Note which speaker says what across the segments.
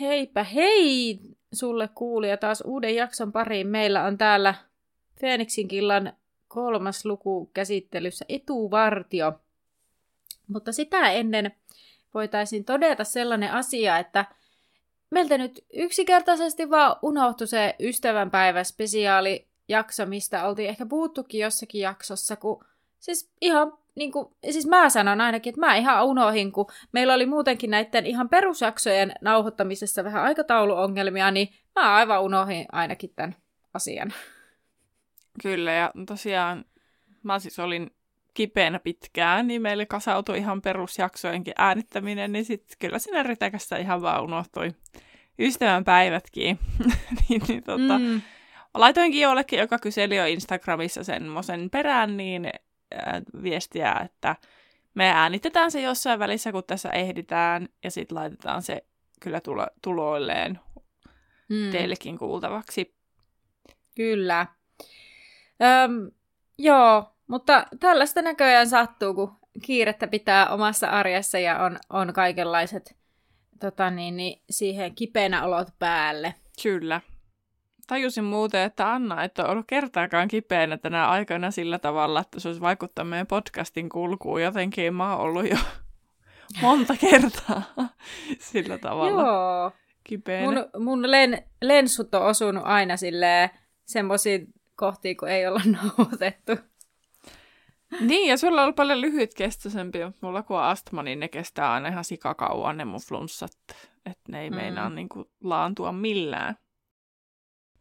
Speaker 1: Heipä hei sulle kuulija taas uuden jakson pariin. Meillä on täällä Feeniksin killan kolmas luku käsittelyssä etuvartio. Mutta sitä ennen voitaisiin todeta sellainen asia, että meiltä nyt yksinkertaisesti vaan unohtui se ystävänpäivä spesiaali jakso, mistä oltiin ehkä puhuttukin jossakin jaksossa, kun siis ihan niin kuin, siis mä sanon ainakin, että mä ihan unohin, kun meillä oli muutenkin näiden ihan perusjaksojen nauhoittamisessa vähän aikatauluongelmia, niin mä aivan unohin ainakin tämän asian.
Speaker 2: Kyllä, ja tosiaan mä siis olin kipeänä pitkään, niin meille kasautui ihan perusjaksojenkin äänittäminen, niin sitten kyllä sinne ritäkässä ihan vaan unohtui ystävän päivätkin. niin, niin, tota, mm. Laitoinkin jollekin, joka kyseli jo Instagramissa semmoisen perään, niin viestiä, että me äänitetään se jossain välissä, kun tässä ehditään, ja sitten laitetaan se kyllä tulo, tuloilleen hmm. teillekin kuultavaksi.
Speaker 1: Kyllä. Öm, joo, mutta tällaista näköjään sattuu, kun kiirettä pitää omassa arjessa ja on, on kaikenlaiset tota niin, niin, siihen kipeänä olot päälle.
Speaker 2: Kyllä tajusin muuten, että Anna et ole ollut kertaakaan kipeänä tänä aikana sillä tavalla, että se olisi vaikuttanut meidän podcastin kulkuun. Jotenkin mä oon ollut jo monta kertaa sillä tavalla
Speaker 1: Joo.
Speaker 2: kipeänä.
Speaker 1: Mun, mun len, lensut on osunut aina silleen semmoisiin kohtiin, kun ei olla nauhoitettu.
Speaker 2: Niin, ja sulla on ollut paljon lyhytkestoisempi, mutta mulla kun on astma, niin ne kestää aina ihan sikakauan ne mun flunssat. Että ne ei mm. meinaa niin kuin, laantua millään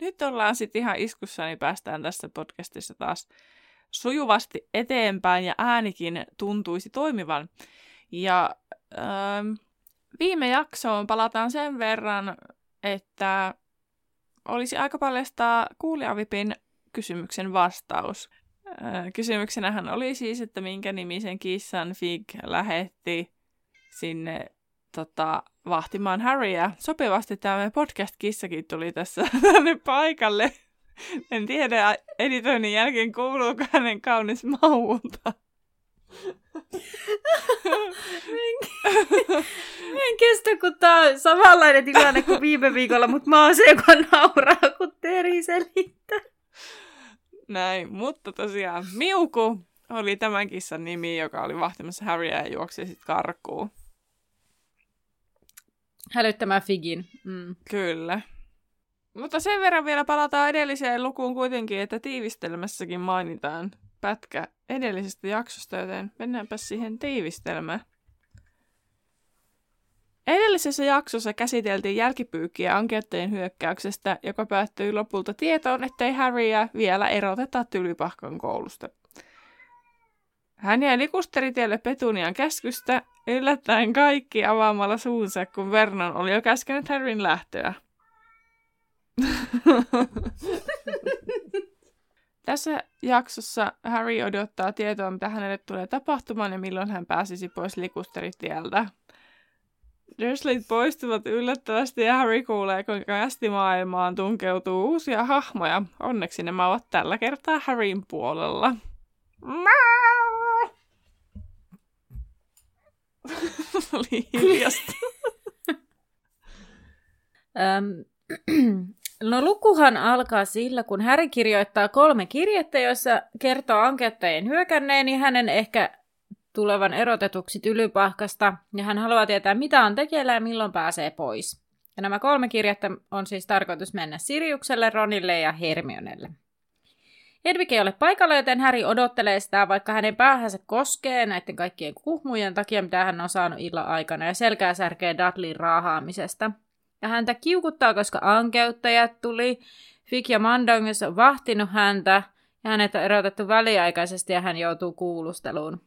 Speaker 2: nyt ollaan sitten ihan iskussa, niin päästään tässä podcastissa taas sujuvasti eteenpäin ja äänikin tuntuisi toimivan. Ja ähm, viime jaksoon palataan sen verran, että olisi aika paljastaa kuulijavipin kysymyksen vastaus. Äh, kysymyksenähän oli siis, että minkä nimisen kissan Fig lähetti sinne tota, vahtimaan Harryä. Sopivasti tämä podcast-kissakin tuli tässä tänne paikalle. En tiedä editoinnin jälkeen kuuluuko hänen kaunis maunta.
Speaker 1: en kestä, kun tää on samanlainen tilanne kuin viime viikolla, mutta mä oon se, joka nauraa, kun Teri selittää.
Speaker 2: Näin, mutta tosiaan Miuku oli tämän kissan nimi, joka oli vahtimassa Harryä ja juoksi sitten karkuun.
Speaker 1: Hälyttämään Figin. Mm.
Speaker 2: Kyllä. Mutta sen verran vielä palataan edelliseen lukuun kuitenkin, että tiivistelmässäkin mainitaan pätkä edellisestä jaksosta, joten mennäänpä siihen tiivistelmään. Edellisessä jaksossa käsiteltiin jälkipyykkiä ankeuttajien hyökkäyksestä, joka päättyi lopulta tietoon, ettei Harryä vielä eroteta Tylypahkan koulusta. Hän jäi likusteritielle Petunian käskystä, yllättäen kaikki avaamalla suunsa, kun Vernon oli jo käskenyt Harryn lähtöä. Tässä jaksossa Harry odottaa tietoa, mitä hänelle tulee tapahtumaan ja milloin hän pääsisi pois likusteritieltä. Dursleyt poistuvat yllättävästi ja Harry kuulee, kuinka maailmaan tunkeutuu uusia hahmoja. Onneksi nämä ovat tällä kertaa Harryn puolella. oli hiljasta.
Speaker 1: no lukuhan alkaa sillä, kun Häri kirjoittaa kolme kirjettä, joissa kertoo ankeuttajien hyökänneen ja hänen ehkä tulevan erotetuksi tylypahkasta, ja hän haluaa tietää, mitä on tekeillä ja milloin pääsee pois. Ja nämä kolme kirjettä on siis tarkoitus mennä Siriukselle, Ronille ja Hermionelle. Hedvig ei ole paikalla, joten Häri odottelee sitä, vaikka hänen päähänsä koskee näiden kaikkien kuhmujen takia, mitä hän on saanut illan aikana, ja selkää särkee Dudleyn raahaamisesta. Ja häntä kiukuttaa, koska ankeuttajat tuli. Fik ja Mandongus on vahtinut häntä, ja hänet on erotettu väliaikaisesti, ja hän joutuu kuulusteluun.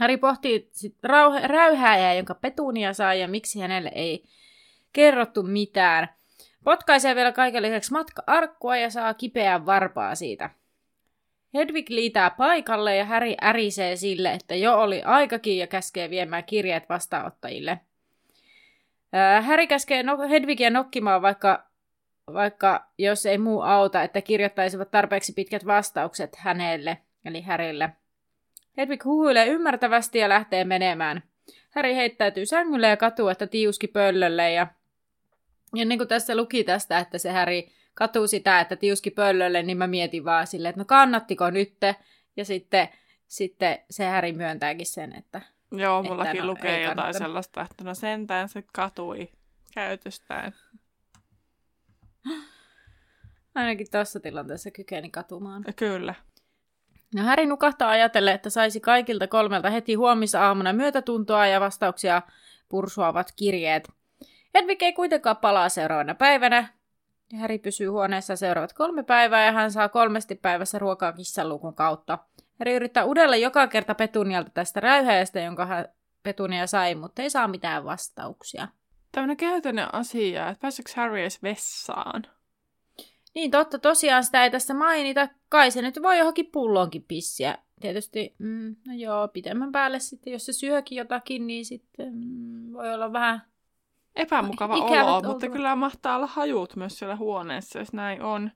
Speaker 1: Harry pohtii sit rauhe- räyhääjää, jonka Petunia saa ja miksi hänelle ei kerrottu mitään. Potkaisee vielä kaiken lisäksi matka-arkkua ja saa kipeää varpaa siitä. Hedwig liitää paikalle ja Häri ärisee sille, että jo oli aikakin ja käskee viemään kirjeet vastaanottajille. Häri käskee Hedwigia nokkimaan, vaikka, vaikka jos ei muu auta, että kirjoittaisivat tarpeeksi pitkät vastaukset hänelle, eli Härille. Hedwig huhuilee ymmärtävästi ja lähtee menemään. Häri heittäytyy sängylle ja katuu, että tiuski pöllölle ja, ja niin kuin tässä luki tästä, että se Häri katuu sitä, että tiuski pöllölle, niin mä mietin vaan silleen, että no kannattiko nytte? Ja sitten, sitten se Häri myöntääkin sen, että...
Speaker 2: Joo, mullakin
Speaker 1: että no,
Speaker 2: lukee jotain
Speaker 1: kannata.
Speaker 2: sellaista, että no sentään se katui käytöstään.
Speaker 1: Ainakin tuossa tilanteessa kykeni katumaan.
Speaker 2: Kyllä.
Speaker 1: No Häri nukahtaa ajatellen, että saisi kaikilta kolmelta heti huomisaamuna myötätuntoa ja vastauksia pursuavat kirjeet. Hedvig ei kuitenkaan palaa seuraavana päivänä. Ja Häri pysyy huoneessa seuraavat kolme päivää ja hän saa kolmesti päivässä ruokaa kissanluukun kautta. Häri yrittää uudelleen joka kerta Petunialta tästä räyhäjästä, jonka hän Petunia sai, mutta ei saa mitään vastauksia.
Speaker 2: Tämmöinen käytännön asia, että pääseekö Harry edes vessaan?
Speaker 1: Niin totta, tosiaan sitä ei tässä mainita. Kai se nyt voi johonkin pulloonkin pissiä. Tietysti, mm, no joo, pitemmän päälle sitten, jos se syökin jotakin, niin sitten mm, voi olla vähän...
Speaker 2: Epämukava olo,
Speaker 1: oltavat.
Speaker 2: mutta kyllä mahtaa olla hajut myös siellä huoneessa, jos näin on.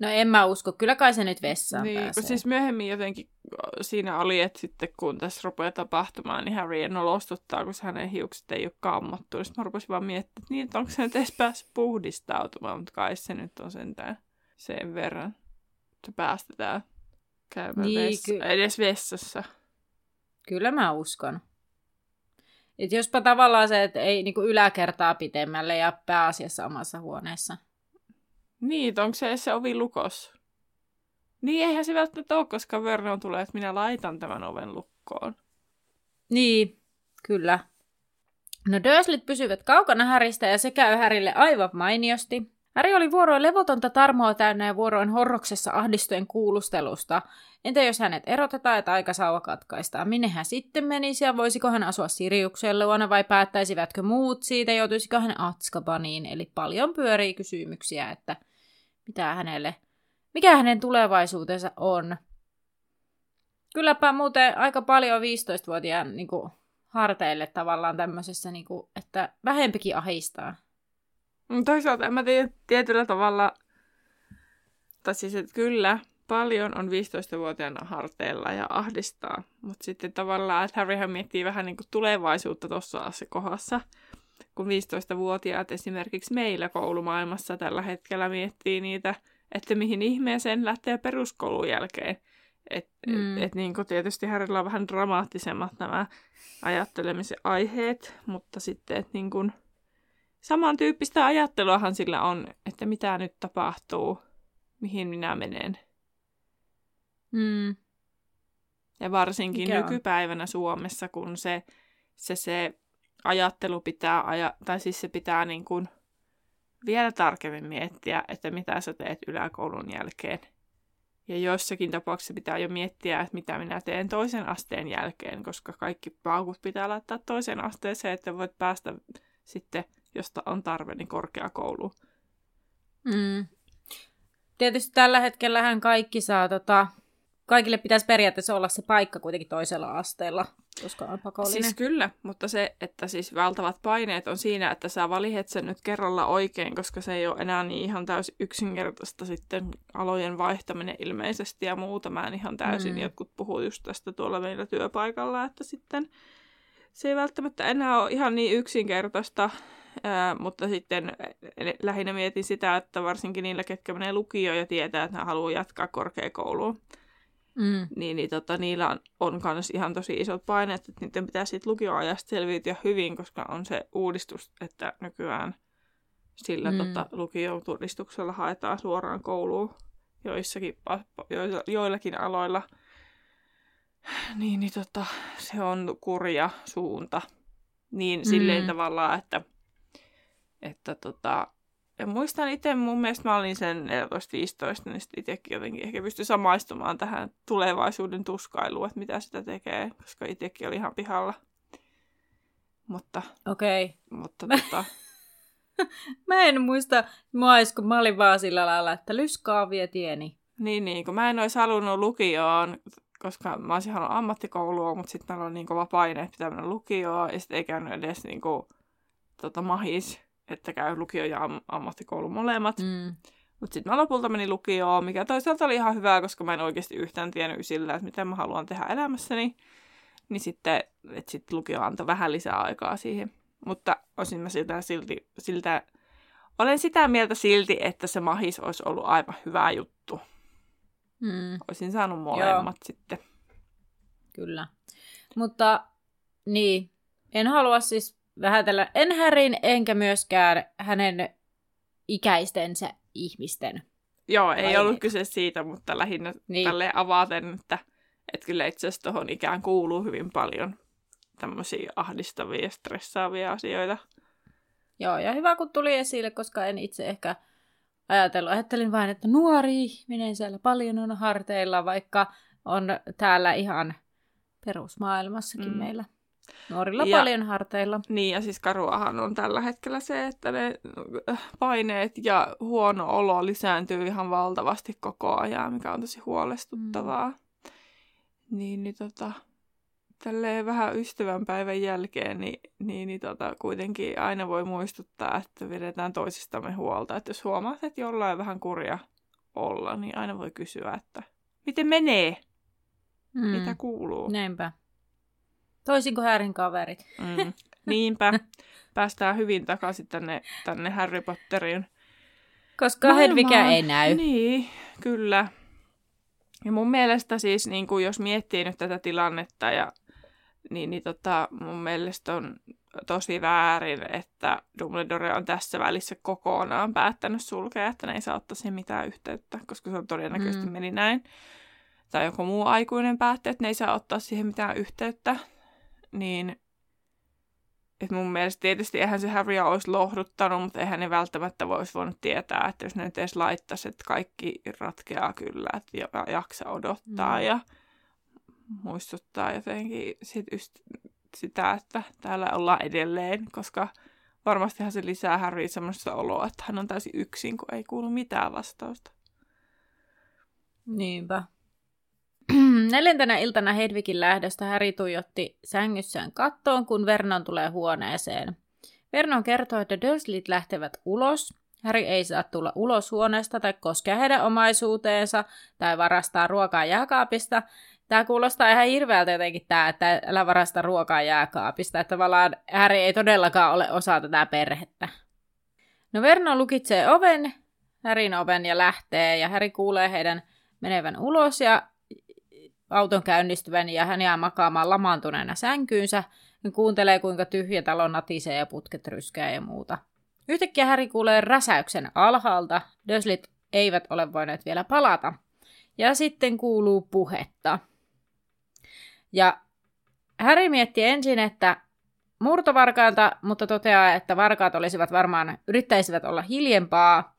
Speaker 1: No en mä usko, kyllä kai se nyt vessaan
Speaker 2: Niin,
Speaker 1: pääsee.
Speaker 2: siis myöhemmin jotenkin äh, siinä oli, että sitten kun tässä rupeaa tapahtumaan, niin Harry nolostuttaa, kun hänen hiukset ei ole kammottu. Sitten mä rupesin vaan miettimään, että, niin, että onko se nyt edes päässyt puhdistautumaan, mutta kai se nyt on sentään sen verran, että päästetään käymään
Speaker 1: Niin,
Speaker 2: vessa,
Speaker 1: ky-
Speaker 2: edes vessassa.
Speaker 1: Kyllä mä uskon. Et jospa tavallaan se, että ei niinku yläkertaa pitemmälle ja pääasiassa omassa huoneessa.
Speaker 2: Niin, että onko se se ovi lukos? Niin, eihän se välttämättä ole, koska Vernon tulee, että minä laitan tämän oven lukkoon.
Speaker 1: Niin, kyllä. No Dursleyt pysyvät kaukana Häristä ja se käy Härille aivan mainiosti. Häri oli vuoroin levotonta tarmoa täynnä ja vuoroin horroksessa ahdistojen kuulustelusta. Entä jos hänet erotetaan ja taikasauva katkaistaan? Minne hän sitten menisi ja voisiko hän asua Siriuksen luona vai päättäisivätkö muut siitä? Joutuisiko hän Atskabaniin? Eli paljon pyörii kysymyksiä, että mitä hänelle, mikä hänen tulevaisuutensa on. Kylläpä muuten aika paljon 15-vuotiaan niin kuin, harteille tavallaan tämmöisessä, niin kuin, että vähempikin ahistaa.
Speaker 2: Mutta toisaalta en mä tiedä tietyllä tavalla, tai siis että kyllä, paljon on 15-vuotiaana harteilla ja ahdistaa, mutta sitten tavallaan, että Harryhän miettii vähän niin kuin tulevaisuutta tuossa kohdassa, kun 15-vuotiaat esimerkiksi meillä koulumaailmassa tällä hetkellä miettii niitä, että mihin ihmeeseen lähtee peruskoulun jälkeen. Et,
Speaker 1: Mm.
Speaker 2: mm. et, et niin kuin tietysti Harrylla on vähän dramaattisemmat nämä ajattelemisen aiheet, mutta sitten, että niin kuin, samantyyppistä ajatteluahan sillä on, että mitä nyt tapahtuu, mihin minä menen.
Speaker 1: Mm.
Speaker 2: Ja varsinkin
Speaker 1: Mikä on?
Speaker 2: nykypäivänä Suomessa, kun se, se, se ajattelu pitää, aja, tai siis se pitää niin kuin vielä tarkemmin miettiä, että mitä sä teet yläkoulun jälkeen. Ja joissakin tapauksissa pitää jo miettiä, että mitä minä teen toisen asteen jälkeen, koska kaikki paukut pitää laittaa toiseen asteeseen, että voit päästä sitten, josta on tarve, niin korkeakouluun.
Speaker 1: Mm. Tietysti tällä hetkellähän kaikki saa, tota, kaikille pitäisi periaatteessa olla se paikka kuitenkin toisella asteella, koska on pakollinen.
Speaker 2: Siis kyllä, mutta se, että siis valtavat paineet on siinä, että sä valihet sen nyt kerralla oikein, koska se ei ole enää niin ihan täysin yksinkertaista sitten alojen vaihtaminen ilmeisesti ja muuta. Mä en ihan täysin,
Speaker 1: mm.
Speaker 2: jotkut puhuu just tästä tuolla meillä työpaikalla, että sitten se ei välttämättä enää ole ihan niin yksinkertaista, ää, mutta sitten lähinnä mietin sitä, että varsinkin niillä, ketkä menee lukioon ja tietää, että ne haluaa jatkaa korkeakouluun,
Speaker 1: Mm.
Speaker 2: niin, niin tota, niillä on, on kans ihan tosi isot paineet, että niiden pitää siitä lukioajasta selviytyä hyvin, koska on se uudistus, että nykyään sillä
Speaker 1: Mm.
Speaker 2: tota, lukiotodistuksella haetaan suoraan kouluun joissakin, jo, joillakin aloilla. Niin, niin tota, se on kurja suunta. Niin silleen
Speaker 1: Mm.
Speaker 2: tavallaan, että, että tota, ja muistan itse, mun mielestä mä olin sen 14-15, niin sitten itsekin jotenkin ehkä pystyi samaistumaan tähän tulevaisuuden tuskailuun, että mitä sitä tekee, koska itsekin oli ihan pihalla. Mutta,
Speaker 1: Okei. Okay.
Speaker 2: mutta tota,
Speaker 1: Mä en muista mais, kun mä olin vaan sillä lailla, että lyskaa vie tieni.
Speaker 2: niin, niin, kun mä en olisi halunnut lukioon, koska mä olisin halunnut ammattikoulua, mutta sitten meillä on niin kova paine, että pitää mennä lukioon, ja sitten ei käynyt edes niin kuin, tota, mahis, että käy lukio ja am- ammattikoulu molemmat.
Speaker 1: Mm.
Speaker 2: Mutta sitten mä lopulta menin lukioon, mikä toisaalta oli ihan hyvä, koska mä en oikeasti yhtään tiennyt sillä, että mitä mä haluan tehdä elämässäni. Niin sitten, että sitten lukio antoi vähän lisää aikaa siihen. Mutta olisin mä siltä, silti, siltä, olen sitä mieltä silti, että se mahis olisi ollut aivan hyvä juttu.
Speaker 1: Mm.
Speaker 2: Olisin saanut molemmat sitten.
Speaker 1: Kyllä. Mutta niin, en halua siis vähätellä en Härin enkä myöskään hänen ikäistensä ihmisten.
Speaker 2: Joo, ei
Speaker 1: Vai-
Speaker 2: ollut kyse siitä, mutta lähinnä
Speaker 1: Niin.
Speaker 2: tälleen avaten, että, että kyllä itse asiassa tuohon ikään kuuluu hyvin paljon tämmöisiä ahdistavia ja stressaavia asioita.
Speaker 1: Joo, ja hyvä kun tuli esille, koska en itse ehkä ajatellut. Ajattelin vain, että nuori ihminen siellä paljon on harteilla, vaikka on täällä ihan perusmaailmassakin
Speaker 2: mm.
Speaker 1: meillä nuorilla
Speaker 2: Ja-
Speaker 1: paljon harteilla.
Speaker 2: Niin, ja siis karuahan on tällä hetkellä se, että ne äh, paineet ja huono olo lisääntyy ihan valtavasti koko ajan, mikä on tosi huolestuttavaa. Mm. Niin, niin tota, tälleen vähän ystävänpäivän jälkeen, niin, niin, niin tota, kuitenkin aina voi muistuttaa, että vedetään toisistamme huolta. Että jos huomaat, että jollain vähän kurja olla, niin aina voi kysyä, että miten menee, mm. mitä kuuluu.
Speaker 1: Näinpä. Toisin kuin Härin kaverit.
Speaker 2: Mm. Niinpä. Päästään hyvin takaisin tänne, tänne Harry Potteriin.
Speaker 1: Koska
Speaker 2: Maailmaan.
Speaker 1: ei näy.
Speaker 2: Niin, kyllä. Ja mun mielestä siis, niin kuin jos miettii nyt tätä tilannetta, ja, niin, niin tota, mun mielestä on tosi väärin, että Dumbledore on tässä välissä kokonaan päättänyt sulkea, että ne ei saa ottaa mitään yhteyttä, koska se on todennäköisesti
Speaker 1: mm.
Speaker 2: meni näin. Tai joku muu aikuinen päätti, että ne ei saa ottaa siihen mitään yhteyttä. Niin et mun mielestä tietysti eihän se Harrya olisi lohduttanut, mutta eihän ne välttämättä voisi voinut tietää, että jos ne nyt edes laittaisi, että kaikki ratkeaa kyllä, että ja- jaksa odottaa
Speaker 1: Mm.
Speaker 2: ja muistuttaa jotenkin sit just sitä, että täällä ollaan edelleen, koska varmastihan se lisää Harry semmoista oloa, että hän on täysin yksin, kun ei kuulu mitään vastausta.
Speaker 1: Niinpä. Neljäntenä iltana Hedvigin lähdöstä Häri tuijotti sängyssään kattoon, kun Vernon tulee huoneeseen. Vernon kertoo, että Dursleyt lähtevät ulos. Häri ei saa tulla ulos huoneesta tai koskea heidän omaisuuteensa tai varastaa ruokaa jääkaapista. Tämä kuulostaa ihan hirveältä jotenkin tämä, että älä varasta ruokaa jääkaapista. Että tavallaan Häri ei todellakaan ole osa tätä perhettä. No Vernon lukitsee oven, Härin oven ja lähtee ja Häri kuulee heidän menevän ulos ja auton käynnistyvän ja hän jää makaamaan lamaantuneena sänkyynsä ja kuuntelee kuinka tyhjä talo natisee ja putket ryskää ja muuta. Yhtäkkiä Häri kuulee räsäyksen alhaalta. Dursleyt eivät ole voineet vielä palata. Ja sitten kuuluu puhetta. Ja Häri mietti ensin, että murtovarkailta, mutta toteaa, että varkaat olisivat varmaan, yrittäisivät olla hiljempaa.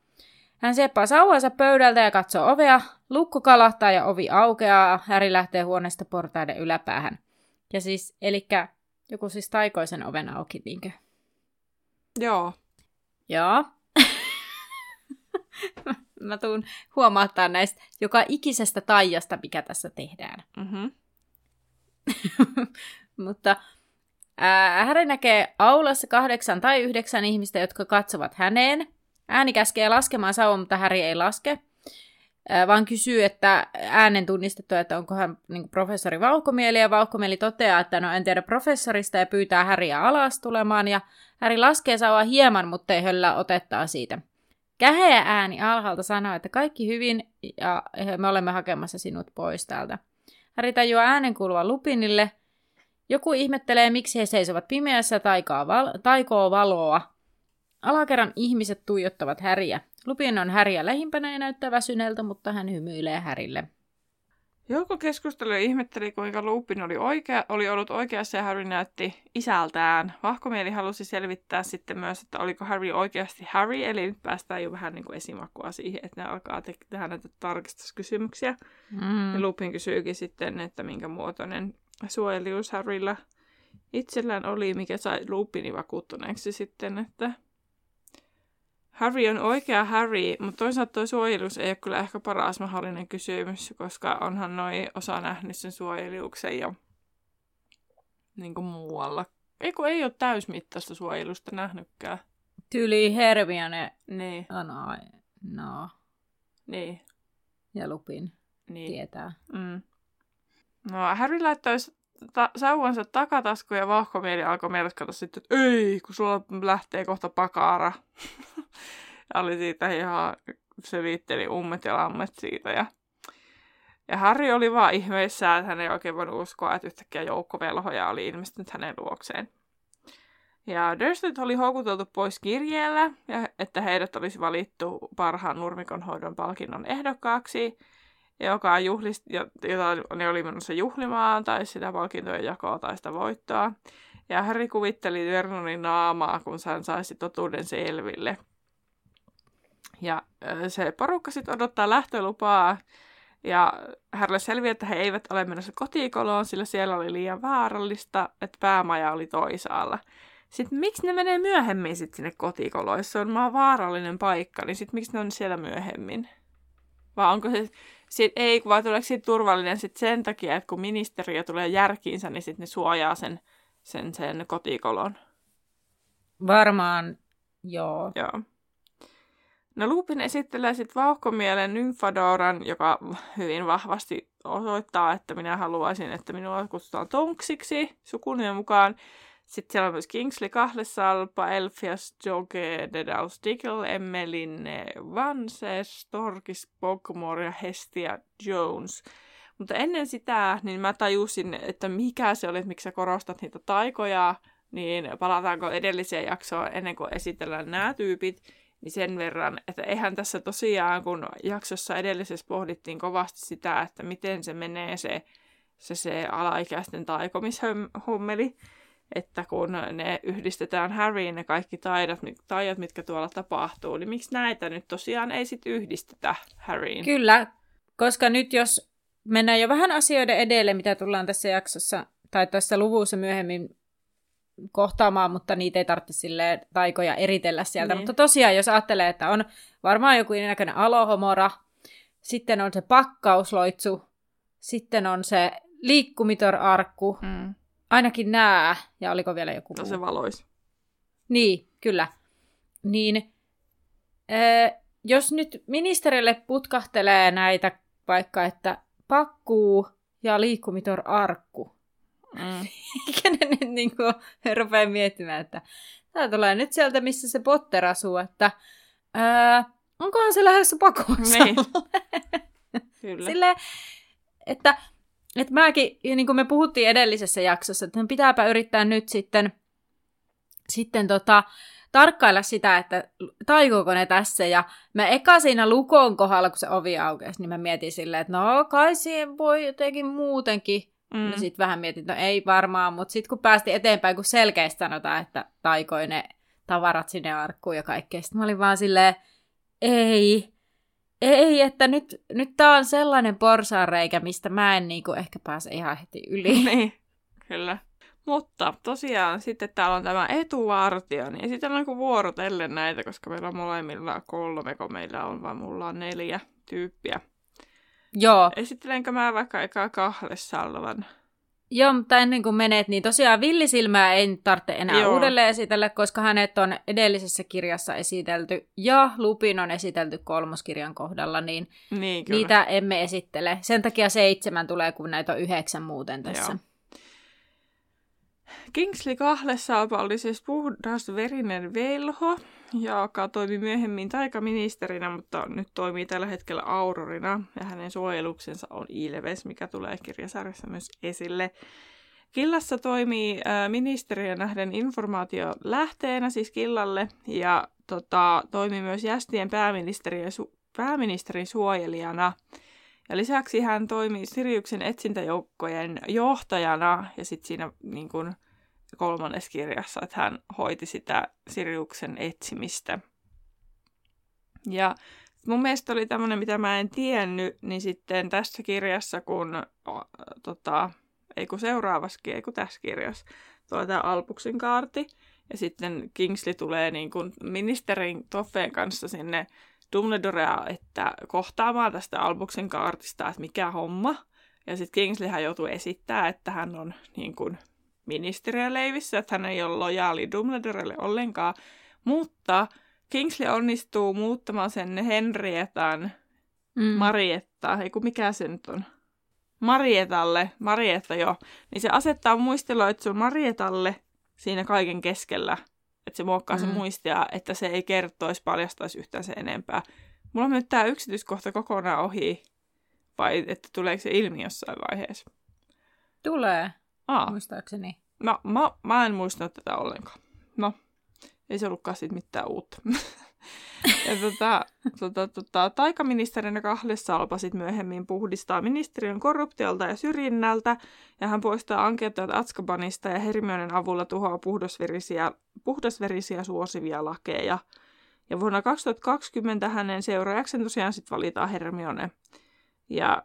Speaker 1: Hän seppaa sauvansa pöydältä ja katsoo ovea. Lukko kalahtaa ja ovi aukeaa. Häri lähtee huoneesta portaiden yläpäähän. Ja siis, elikkä joku siis taikoisen oven auki, niinkö?
Speaker 2: Joo.
Speaker 1: Joo. Mä tuun huomauttaa näistä joka ikisestä taijasta, mikä tässä tehdään.
Speaker 2: Mm-hmm.
Speaker 1: Mutta ää, Häri näkee aulassa kahdeksan tai yhdeksän ihmistä, jotka katsovat häneen. Ääni käskee laskemaan sauvan, mutta Häri ei laske, vaan kysyy, että äänen tunnistettu, että onko hän niin professori Vauhkomieli, ja Vauhkomieli toteaa, että no en tiedä professorista, ja pyytää Häriä alas tulemaan, ja Häri laskee sauvaa hieman, mutta ei höllä otettaa siitä. Käheä ääni alhaalta sanoo, että kaikki hyvin, ja me olemme hakemassa sinut pois täältä. Häri tajuaa äänen kuuluvan Lupinille. Joku ihmettelee, miksi he seisovat pimeässä taikoo valoa. Alakerran ihmiset tuijottavat Häriä. Lupin on Häriä lähimpänä ja näyttää väsyneeltä, mutta hän hymyilee Härille.
Speaker 2: Jouko keskustelu ihmetteli, kuinka Lupin oli, oikea, oli ollut oikeassa ja Harry näytti isältään. Vahkomieli halusi selvittää sitten myös, että oliko Harry oikeasti Harry, eli nyt päästään jo vähän niin kuin esimakua siihen, että ne alkaa te- tehdä näitä tarkistuskysymyksiä.
Speaker 1: Mm.
Speaker 2: Ja Lupin kysyykin sitten, että minkä muotoinen suojelijuus Harrylla itsellään oli, mikä sai Lupini vakuuttuneeksi sitten, että Harry on oikea Harry, mutta toisaalta tuo suojelus ei ole kyllä ehkä paras mahdollinen kysymys, koska onhan noin osa nähnyt sen suojeluksen jo niin kuin muualla. Ei kun ei ole täysmittaista suojelusta nähnytkään.
Speaker 1: Tyyli Hermione
Speaker 2: Niin,
Speaker 1: on ainoa.
Speaker 2: niin,
Speaker 1: Ja Lupin
Speaker 2: niin.
Speaker 1: tietää.
Speaker 2: Mm. No, Harry laittoi ta- sauvansa takataskuun ja vahkomieli alkoi melskata sitten, että ei, kun sulla lähtee kohta pakara. ja oli siitä ihan, se viitteli ummet ja lammet siitä. Ja, ja Harry oli vaan ihmeissään, että hän ei oikein voinut uskoa, että yhtäkkiä joukkovelhoja oli ilmestynyt hänen luokseen. Ja Dursleyt oli houkuteltu pois kirjeellä, ja että heidät olisi valittu parhaan nurmikonhoidon palkinnon ehdokkaaksi joka juhlist, jota ne oli menossa juhlimaan, tai sitä palkintojen jakoa tai sitä voittoa. Ja Harry kuvitteli Vernonin naamaa, kun hän saisi totuuden selville. Ja se porukka sitten odottaa lähtölupaa, ja Harrylle selviää, että he eivät ole menossa kotikoloon, sillä siellä oli liian vaarallista, että päämaja oli toisaalla. Sitten miksi ne menee myöhemmin sitten sinne kotikoloon, jos se on maan vaarallinen paikka, niin sitten miksi ne on siellä myöhemmin? Vai onko se sit, ei, vaan tuleeko siitä turvallinen sit sen takia, että kun ministeriö tulee järkiinsä, niin sitten ne suojaa sen, sen, sen kotikolon.
Speaker 1: Varmaan, joo.
Speaker 2: Joo. No Lupin esittelee sitten vauhkomielen Nymfadoran, joka hyvin vahvasti osoittaa, että minä haluaisin, että minua kutsutaan Tonksiksi sukunimen mukaan. Sitten siellä on myös Kingsley Kahlesalpa, Elfias Joge, Dedals Diggle, Emmelin Vanses, Torkis Pogmore ja Hestia Jones. Mutta ennen sitä, niin mä tajusin, että mikä se oli, että miksi sä korostat niitä taikoja, niin palataanko edelliseen jaksoon ennen kuin esitellään nämä tyypit, niin sen verran, että eihän tässä tosiaan, kun jaksossa edellisessä pohdittiin kovasti sitä, että miten se menee se, se, se alaikäisten taikomishommeli, että kun ne yhdistetään Harryin ne kaikki taidot, taidot, mitkä tuolla tapahtuu, niin miksi näitä nyt tosiaan ei sitten yhdistetä Harryin?
Speaker 1: Kyllä, koska nyt jos mennään jo vähän asioiden edelle, mitä tullaan tässä jaksossa tai tässä luvussa myöhemmin kohtaamaan, mutta niitä ei tarvitse sille taikoja eritellä sieltä. Niin. Mutta tosiaan, jos ajattelee, että on varmaan joku näköinen alohomora, sitten on se pakkausloitsu, sitten on se liikkumitor-arkku, mm. Ainakin nämä, ja oliko vielä joku
Speaker 2: No se valois.
Speaker 1: Niin, kyllä. Niin, ee, jos nyt ministerille putkahtelee näitä vaikka, että pakkuu ja liikkumitor-arkku, Mm. Kenen nyt niin kuin, rupeaa miettimään, että tämä tulee nyt sieltä, missä se Potter asuu, että ää, onkohan se lähdössä pakossa?
Speaker 2: Niin. Kyllä.
Speaker 1: Silleen, että, että mäkin, niin kuin me puhuttiin edellisessä jaksossa, että pitääpä yrittää nyt sitten, sitten tota, tarkkailla sitä, että taikooko ne tässä. Ja mä eka siinä lukon kohdalla, kun se ovi aukesi, niin mä mietin silleen, että no kai siihen voi jotenkin muutenkin Mm. Sitten vähän mietin, että no ei varmaan, mutta sitten kun päästiin eteenpäin, kun selkeästi sanotaan, että taikoi ne tavarat sinne arkkuun ja kaikkea, sitten mä olin vaan silleen, ei, ei, että nyt, nyt tää on sellainen porsaanreikä, mistä mä en niinku ehkä pääse ihan heti yli.
Speaker 2: niin, kyllä. Mutta tosiaan sitten täällä on tämä etuvartio, niin esitellään kuin vuorotellen näitä, koska meillä on molemmilla kolme, kun meillä on, vaan mulla on neljä tyyppiä.
Speaker 1: Joo.
Speaker 2: Esittelenkö mä vaikka eka salvan?
Speaker 1: Joo, mutta ennen kuin menet, niin tosiaan villisilmää ei tarvitse enää Joo. uudelleen esitellä, koska hänet on edellisessä kirjassa esitelty ja Lupin on esitelty kolmoskirjan kohdalla, niin,
Speaker 2: niin
Speaker 1: niitä emme esittele. Sen takia seitsemän tulee, kun näitä on yhdeksän muuten tässä. Joo.
Speaker 2: Kingsley Kahlesalpa oli siis puhdas verinen velho, joka toimi myöhemmin taikaministerinä, mutta nyt toimii tällä hetkellä Aurorina, ja hänen suojeluksensa on Ilves, mikä tulee kirjasarjassa myös esille. Killassa toimii äh, ministeriö nähden informaatio lähteenä siis Killalle, ja tota, toimii myös Jästien pääministerin, pääministerin suojelijana. Ja lisäksi hän toimi Siriuksen etsintäjoukkojen johtajana ja sitten siinä niin kun, kolmannessa kirjassa, että hän hoiti sitä Siriuksen etsimistä. Ja mun mielestä oli tämmöinen, mitä mä en tiennyt, niin sitten tässä kirjassa, kun o, tota, ei kun seuraavaskin, ei kun tässä kirjassa, tuo tämä Alpuksen kaarti, ja sitten Kingsley tulee niin kuin ministerin Toffeen kanssa sinne Dumbledorea, että kohtaamaan tästä Albuksen kaartista, että mikä homma. Ja sitten Kingsleyhän joutuu esittämään, että hän on niin kuin ministeriä leivissä, että hän ei ole lojaali Dumbledorelle ollenkaan. Mutta Kingsley onnistuu muuttamaan sen Henrietan, mm. Marietta, ei kun mikä se nyt on, Marietalle, Marietta jo, niin se asettaa muisteloitsun Marietalle siinä kaiken keskellä, että se muokkaa mm. sen muistia, että se ei kertoisi, paljastaisi yhtään se enempää. Mulla on nyt tämä yksityiskohta kokonaan ohi, vai että tuleeko se ilmi jossain vaiheessa?
Speaker 1: Tulee, Aa. muistaakseni.
Speaker 2: No, mä, mä en muistanut tätä ollenkaan. No, ei se ollutkaan siitä mitään uutta. ja tota, tota, tota, taikaministerinä kahdessa alpasit myöhemmin puhdistaa ministeriön korruptiolta ja syrjinnältä, ja hän poistaa ankettajat Atskabanista ja Hermionen avulla tuhoaa puhdasverisiä, puhdasverisiä suosivia lakeja. Ja vuonna 2020 hänen seuraajakseen tosiaan sitten valitaan Hermione. Ja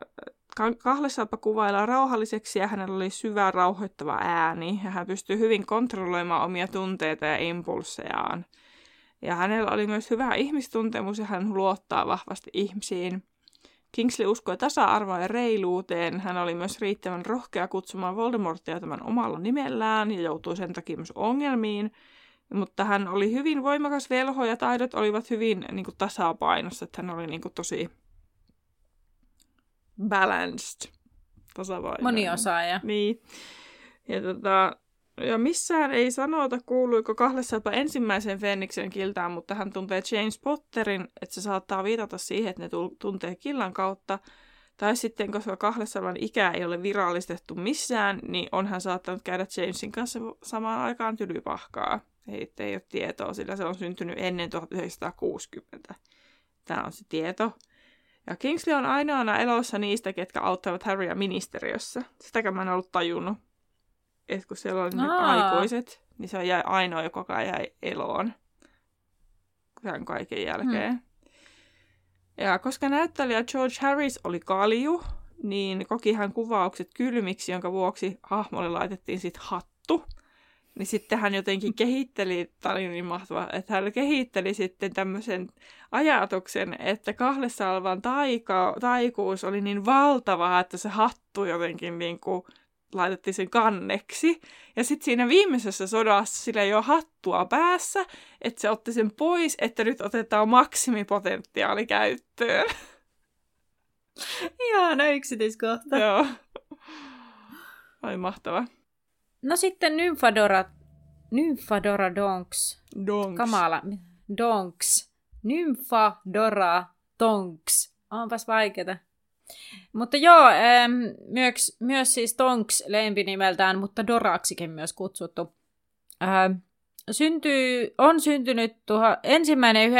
Speaker 2: Kahlesalpa kuvaillaan rauhalliseksi ja hänellä oli syvä rauhoittava ääni ja hän pystyi hyvin kontrolloimaan omia tunteita ja impulsejaan. Ja hänellä oli myös hyvä ihmistuntemus ja hän luottaa vahvasti ihmisiin. Kingsley uskoi tasa-arvoa ja reiluuteen. Hän oli myös riittävän rohkea kutsumaan Voldemortia tämän omalla nimellään ja joutui sen takia myös ongelmiin. Mutta hän oli hyvin voimakas velho ja taidot olivat hyvin niin kuin, tasapainossa. Että hän oli niin kuin, tosi balanced, tasapainoinen.
Speaker 1: Moniosaaja.
Speaker 2: Niin. Ja, tota, ja missään ei sanota, kuuluiko kahdessapa ensimmäisen Fenniksen kiltään, mutta hän tuntee James Potterin, että se saattaa viitata siihen, että ne tuntee killan kautta. Tai sitten, koska kahdessavan ikä ei ole virallistettu missään, niin on hän saattanut käydä Jamesin kanssa samaan aikaan tylypahkaa. Ei, ei ole tietoa, sillä se on syntynyt ennen 1960. Tämä on se tieto. Ja Kingsley on ainoana elossa niistä, ketkä auttavat Harrya ministeriössä. Sitäkään mä en ollut tajunnut. Että kun siellä oli ne aikuiset, niin se jäi ainoa, joka jäi eloon. Tämän kaiken jälkeen. Hmm. Ja koska näyttelijä George Harris oli kalju, niin koki hän kuvaukset kylmiksi, jonka vuoksi hahmolle laitettiin sitten hattu niin sitten hän jotenkin kehitteli, tämä oli niin mahtava, että hän kehitteli sitten tämmöisen ajatuksen, että Kahlesalvan taika, taikuus oli niin valtava, että se hattu jotenkin niin kuin laitettiin sen kanneksi. Ja sitten siinä viimeisessä sodassa sillä ei ole hattua päässä, että se otti sen pois, että nyt otetaan maksimipotentiaali käyttöön.
Speaker 1: Ihana yksityiskohta.
Speaker 2: Joo. Oli mahtava.
Speaker 1: No sitten Nymfadora, Nymfadora Donks.
Speaker 2: Donks.
Speaker 1: Kamala. Donks. Nymfadora Donks. Onpas vaikeeta. Mutta joo, myös, myös siis Tonks lempinimeltään, mutta Doraksikin myös kutsuttu. Syntyy, on syntynyt tuha, ensimmäinen 9.1972-31.8.1973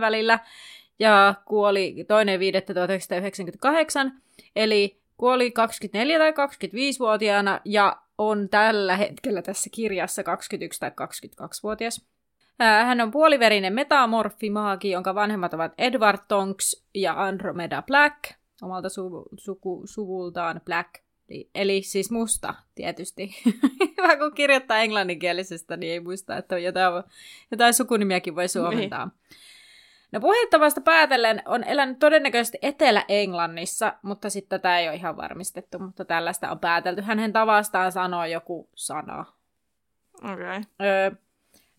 Speaker 1: välillä ja kuoli toinen 5.1998, eli kuoli 24 tai 25-vuotiaana ja on tällä hetkellä tässä kirjassa 21 tai 22-vuotias. Hän on puoliverinen metamorfimaagi, jonka vanhemmat ovat Edward Tonks ja Andromeda Black, omalta su- suku- suvultaan Black. Eli, eli siis musta, tietysti. Hyvä, kun kirjoittaa englanninkielisestä, niin ei muista, että jotain, jotain sukunimiäkin voi suomentaa. Niin. No puhettavasta päätellen on elänyt todennäköisesti Etelä-Englannissa, mutta sitten tätä ei ole ihan varmistettu, mutta tällaista on päätelty. Hänen tavastaan sanoo joku sana.
Speaker 2: Okei. Okay.
Speaker 1: Öö,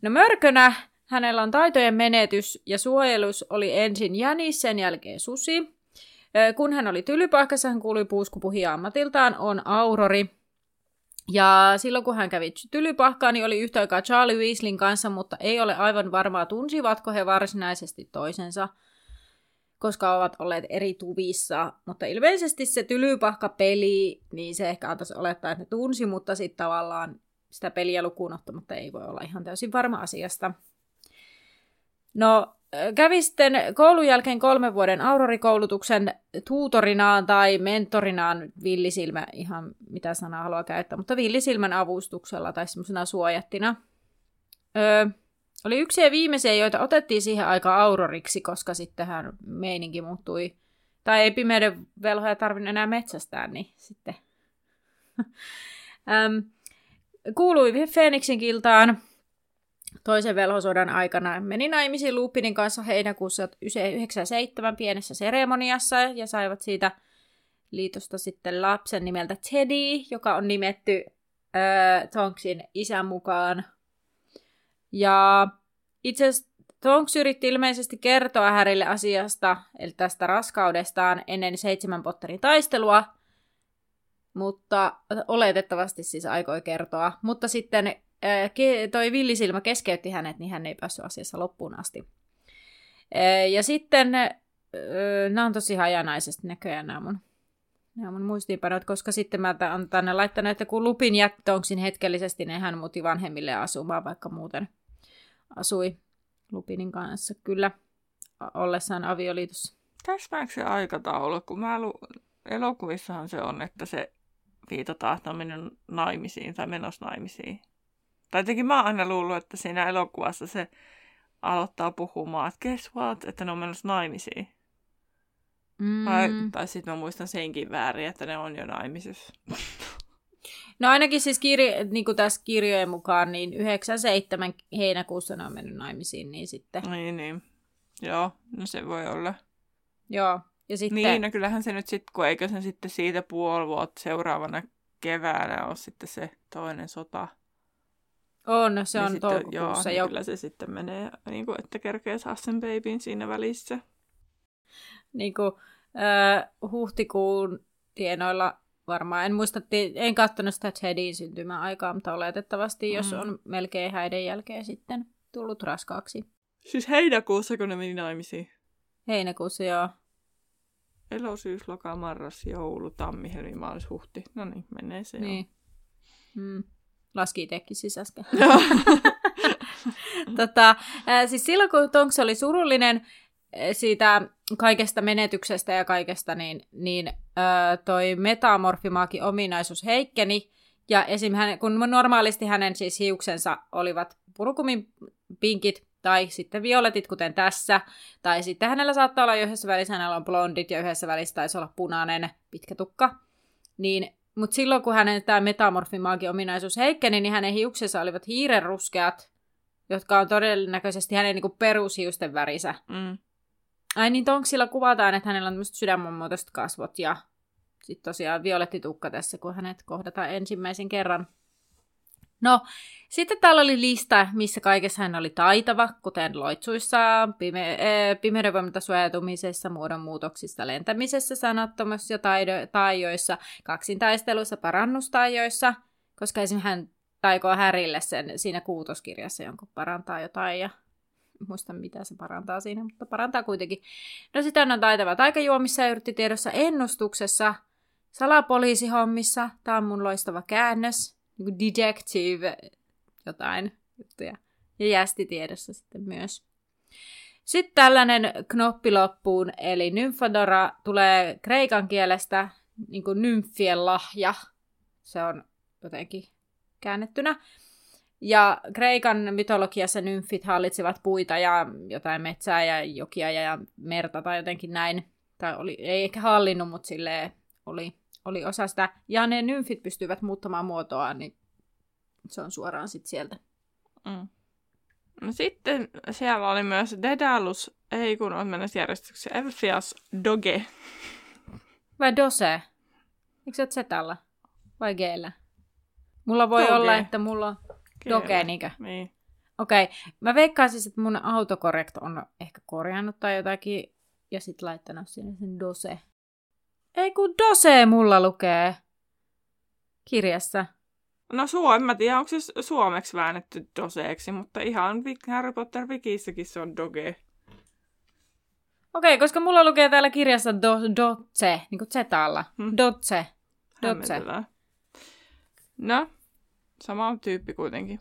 Speaker 1: no mörkönä hänellä on taitojen menetys ja suojelus oli ensin jänis, sen jälkeen susi. Kun hän oli tylypahkassa, hän kuului puuskupuhi ammatiltaan, on aurori. Ja silloin kun hän kävi tylypahkaan, niin oli yhtä aikaa Charlie Weasleyn kanssa, mutta ei ole aivan varmaa tunsivatko he varsinaisesti toisensa, koska ovat olleet eri tuvissa. Mutta ilmeisesti se tylypahka-peli, niin se ehkä antaisi olettaa, että ne tunsi, mutta sitten tavallaan sitä peliä lukuun ottamatta ei voi olla ihan täysin varma asiasta. No, kävi sitten koulun jälkeen kolmen vuoden aurorikoulutuksen tuutorinaan tai mentorinaan villisilmä, ihan mitä sanaa haluaa käyttää, mutta villisilmän avustuksella tai semmoisena suojattina. Öö, oli yksi ja viimeisiä, joita otettiin siihen aika auroriksi, koska sittenhän meininki muuttui. Tai ei pimeyden velhoja tarvinnut enää metsästää, niin sitten... kuului Feeniksin kiltaan toisen velhosodan aikana. Meni naimisiin Lupinin kanssa heinäkuussa 1997 pienessä seremoniassa ja saivat siitä liitosta sitten lapsen nimeltä Teddy, joka on nimetty äh, Tonksin isän mukaan. Ja itse asiassa Tonks yritti ilmeisesti kertoa Härille asiasta, eli tästä raskaudestaan, ennen seitsemän potterin taistelua, mutta oletettavasti siis aikoi kertoa. Mutta sitten toi villisilmä keskeytti hänet, niin hän ei päässyt asiassa loppuun asti. Ja sitten, nämä on tosi hajanaisesti näköjään nämä mun, nämä mun muistiinpanot, koska sitten mä olen tänne laittanut, että kun Lupin jätti Tonksin hetkellisesti, niin hän muutti vanhemmille asumaan, vaikka muuten asui Lupinin kanssa kyllä ollessaan avioliitossa.
Speaker 2: Täsmääkö se aikataulu? Kun mä lu... elokuvissahan se on, että se viitataan, että on mennyt naimisiin tai menossa naimisiin. Tai jotenkin mä oon aina luullut, että siinä elokuvassa se aloittaa puhumaan, että guess what, että ne on menossa naimisiin. Mm. Tai, tai sitten mä muistan senkin väärin, että ne on jo naimisissa.
Speaker 1: No ainakin siis kirja, niin kuin tässä kirjojen mukaan, niin 97 heinäkuussa ne on mennyt naimisiin, niin sitten...
Speaker 2: Niin, niin. Joo, no se voi olla.
Speaker 1: Joo, ja sitten...
Speaker 2: Niin, no kyllähän se nyt sitten, kun eikö se sitten siitä puoli vuotta seuraavana keväänä ole sitten se toinen sota.
Speaker 1: On, se
Speaker 2: niin
Speaker 1: on
Speaker 2: sitten,
Speaker 1: toukokuussa.
Speaker 2: Joo, niin kyllä se sitten menee, niin kuin, että kerkee saa sen babyn siinä välissä.
Speaker 1: Niin kuin, äh, huhtikuun tienoilla varmaan. En muista, en katsonut sitä Tedin syntymäaikaa, mutta oletettavasti, mm. jos on melkein häiden jälkeen sitten tullut raskaaksi.
Speaker 2: Siis heinäkuussa, kun ne meni naimisiin?
Speaker 1: Heinäkuussa, joo.
Speaker 2: Elo, syys, loka, marras, joulu, tammi, helmi, maalis, huhti. No niin, menee se
Speaker 1: niin. Mm. Laski itsekin siis äsken. tota, siis silloin, kun Tonks oli surullinen, siitä kaikesta menetyksestä ja kaikesta, niin, niin toi metamorfimaaki ominaisuus heikkeni. Ja esim. Hän, kun normaalisti hänen siis hiuksensa olivat purukumin pinkit tai sitten violetit, kuten tässä. Tai sitten hänellä saattaa olla yhdessä välissä hänellä on blondit ja yhdessä välissä taisi olla punainen pitkä tukka. Niin, mutta silloin kun hänen tämä metamorfimaagi ominaisuus heikkeni, niin hänen hiuksensa olivat hiirenruskeat, jotka on todennäköisesti hänen niin perushiusten värinsä. Mm. Ai niin, Tonksilla kuvataan, että hänellä on tämmöiset sydänmuotoiset kasvot ja sitten tosiaan violettitukka tässä, kun hänet kohdataan ensimmäisen kerran. No, sitten täällä oli lista, missä kaikessa hän oli taitava, kuten loitsuissa, pime- äh, pimeyden suojautumisessa, muodonmuutoksista, lentämisessä, sanattomassa ja taido- taijoissa, kaksintaisteluissa, parannustaijoissa, koska esimerkiksi hän taikoo Härille sen siinä kuutoskirjassa jonkun parantaa jotain ja muista mitä se parantaa siinä, mutta parantaa kuitenkin. No sitten on taitava taikajuomissa ja yrttitiedossa ennustuksessa, salapoliisihommissa, tämä on mun loistava käännös, niin detective jotain juttuja. Ja jästitiedossa sitten myös. Sitten tällainen knoppi loppuun, eli nymfodora tulee kreikan kielestä niin kuin nymfien lahja. Se on jotenkin käännettynä. Ja Kreikan mytologiassa nymfit hallitsivat puita ja jotain metsää ja jokia ja merta tai jotenkin näin. Tai oli, ei ehkä hallinnut, mutta sille oli, oli osa sitä. Ja ne nymfit pystyivät muuttamaan muotoa, niin se on suoraan sitten sieltä.
Speaker 2: Mm. No sitten siellä oli myös Dedalus, ei kun on mennessä järjestyksessä, Elfias Doge.
Speaker 1: Vai Dose? Eikö se ole Zetalla? Vai Geellä? Mulla voi Doge. olla, että mulla on Doge, niinkö?
Speaker 2: Niin.
Speaker 1: Okei, okay. mä veikkaisin, siis, että mun autokorrekt on ehkä korjannut tai jotakin, ja sitten laittanut sinne sen dose. Ei kun dose mulla lukee kirjassa.
Speaker 2: No Suomi, mä tiedän, onko se suomeksi väännetty doseeksi, mutta ihan Harry Potter Wikissäkin se on doge.
Speaker 1: Okei, okay, koska mulla lukee täällä kirjassa do, dotse, niin kuin zetalla. Hmm. Dotse. Dotse.
Speaker 2: No, sama tyyppi kuitenkin.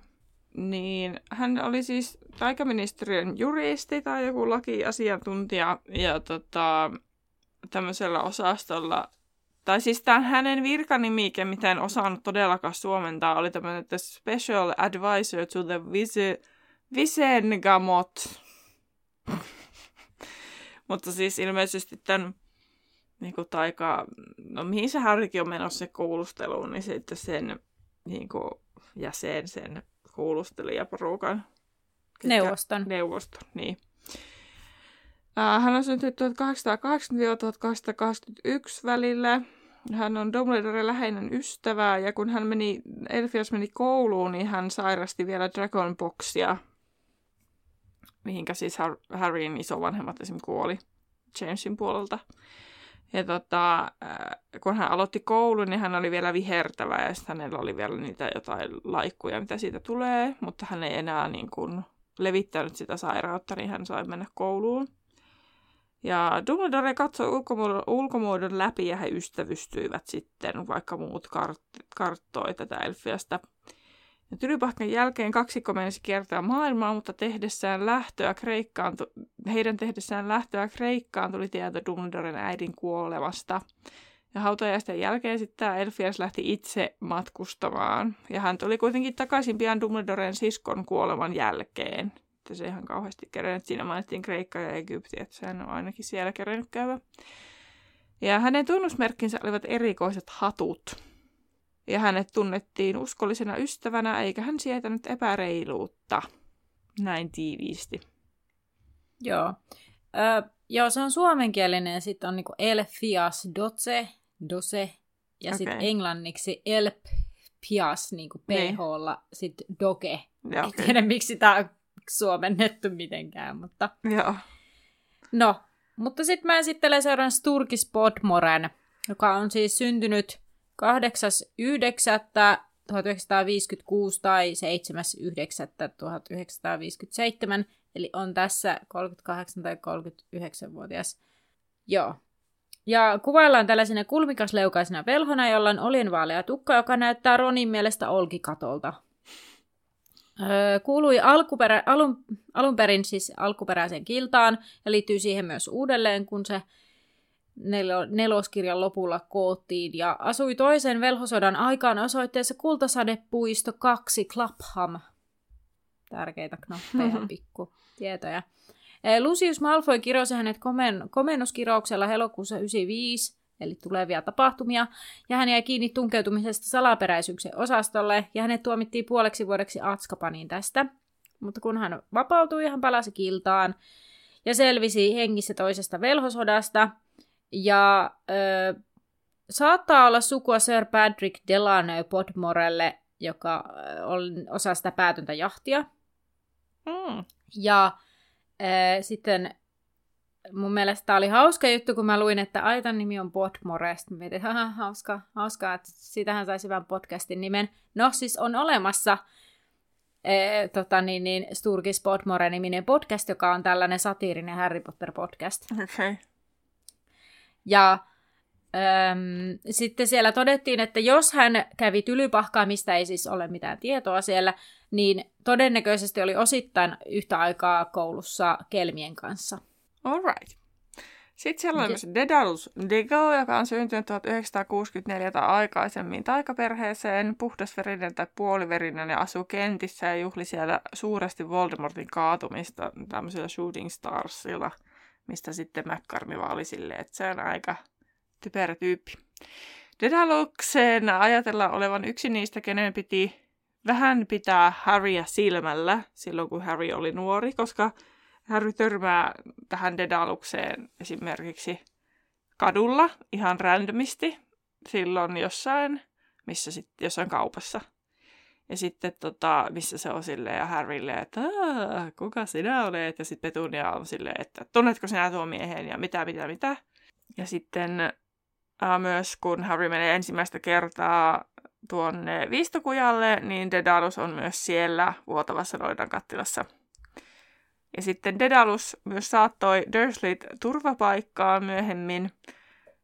Speaker 2: Niin hän oli siis taikaministeriön juristi tai joku lakiasiantuntija ja tota, tämmöisellä osastolla tai siis tämä hänen virkanimike, mitä en osannut todellakaan suomentaa, oli tämmöinen The Special Advisor to the Vise- Visengamot. Mutta siis ilmeisesti tämän niin kuin taika, no mihin se Harrikin on menossa se kuulusteluun, niin sitten sen niin kuin, jäsen, sen kuulustelijaporukan.
Speaker 1: Neuvoston.
Speaker 2: Neuvoston, niin. Hän on syntynyt 1880-1881 välillä. Hän on Dumbledoren läheinen ystävä ja kun hän meni, Elfias meni kouluun, niin hän sairasti vielä Dragonboxia, mihinkä siis Harryn isovanhemmat esimerkiksi kuoli Jamesin puolelta. Ja tota, kun hän aloitti koulun, niin hän oli vielä vihertävä ja sitten hänellä oli vielä niitä jotain laikkuja, mitä siitä tulee, mutta hän ei enää niin kuin levittänyt sitä sairautta, niin hän sai mennä kouluun. Ja Dumbledore katsoi ulkomuodon, ulkomuodon läpi ja he ystävystyivät sitten, vaikka muut kart- karttoi tätä Elfiasta. Ja Tylypahkan jälkeen kaksikko menisi kiertää maailmaa, mutta tehdessään lähtöä Kreikkaan, heidän tehdessään lähtöä Kreikkaan tuli tieto Dumbledoren äidin kuolemasta. Ja hautajaisten jälkeen sitten tämä Elfias lähti itse matkustamaan. Ja hän tuli kuitenkin takaisin pian Dumbledoren siskon kuoleman jälkeen että se ihan kauheasti kerennyt. Siinä mainittiin Kreikka ja Egypti, että sehän on ainakin siellä kerennyt käydä. Ja hänen tunnusmerkkinsä olivat erikoiset hatut. Ja hänet tunnettiin uskollisena ystävänä, eikä hän sietänyt epäreiluutta. Näin tiiviisti.
Speaker 1: Joo. Ö, joo, se on suomenkielinen sitten on niinku elfias doce, doce, ja okay. sitten englanniksi elp pias, niinku ph-lla, niin. sitten doge. Ja, okay. En tiedä, miksi tämä suomennettu mitenkään, mutta...
Speaker 2: Joo.
Speaker 1: No, mutta sitten mä esittelen seuraavan Sturkis Podmoren, joka on siis syntynyt 8.9.1956 tai 7.9.1957, eli on tässä 38 tai 39-vuotias. Joo. Ja kuvaillaan tällaisena kulmikasleukaisena velhona, jolla on olienvaalea tukka, joka näyttää Ronin mielestä olkikatolta. Kuului alkuperä, alun, alun perin siis alkuperäiseen kiltaan ja liittyy siihen myös uudelleen, kun se nel- neloskirjan lopulla koottiin ja asui toisen velhosodan aikaan osoitteessa Kultasadepuisto 2 Clapham. Tärkeitä knoppeja, pikku tietoja. Lucius Malfoy kirosi hänet komen, komennuskirauksella elokuussa 95 eli tulevia tapahtumia, ja hän jäi kiinni tunkeutumisesta salaperäisyyksen osastolle, ja hänet tuomittiin puoleksi vuodeksi Atskapaniin tästä. Mutta kun hän vapautui, hän palasi kiltaan, ja selvisi hengissä toisesta velhosodasta, ja ö, saattaa olla sukua Sir Patrick Delano Podmorelle, joka on osa sitä päätöntä jahtia. Mm. Ja ö, sitten mun mielestä tämä oli hauska juttu, kun mä luin, että Aitan nimi on Podmore. Sitten mietin, että hauska, hauska, että siitähän saisi hyvän podcastin nimen. No siis on olemassa e, tota, niin, niin, Sturgis Podmore-niminen podcast, joka on tällainen satiirinen Harry Potter-podcast.
Speaker 2: Okay.
Speaker 1: Ja Öm, sitten siellä todettiin, että jos hän kävi tylypahkaa, mistä ei siis ole mitään tietoa siellä, niin todennäköisesti oli osittain yhtä aikaa koulussa kelmien kanssa.
Speaker 2: Alright. Sitten siellä on myös Dedalus Dego, joka on syntynyt 1964 tai aikaisemmin taikaperheeseen, puhdasverinen tai puoliverinen ja asuu kentissä ja juhli siellä suuresti Voldemortin kaatumista tämmöisillä Shooting Starsilla, mistä sitten McCarmi oli silleen, että se on aika typerä tyyppi. Dedaluksen ajatellaan olevan yksi niistä, kenen piti vähän pitää Harrya silmällä silloin, kun Harry oli nuori, koska Harry törmää tähän Dedalukseen esimerkiksi kadulla ihan randomisti silloin jossain, missä sit, jossain kaupassa. Ja sitten tota, missä se on silleen ja Harrylle, että kuka sinä olet? Ja sitten Petunia on silleen, että tunnetko sinä tuon miehen ja mitä, mitä, mitä. Ja sitten ää, myös kun Harry menee ensimmäistä kertaa tuonne Viistokujalle, niin Dedalus on myös siellä vuotavassa noidan kattilassa – ja sitten Dedalus myös saattoi Dursleyt turvapaikkaan myöhemmin.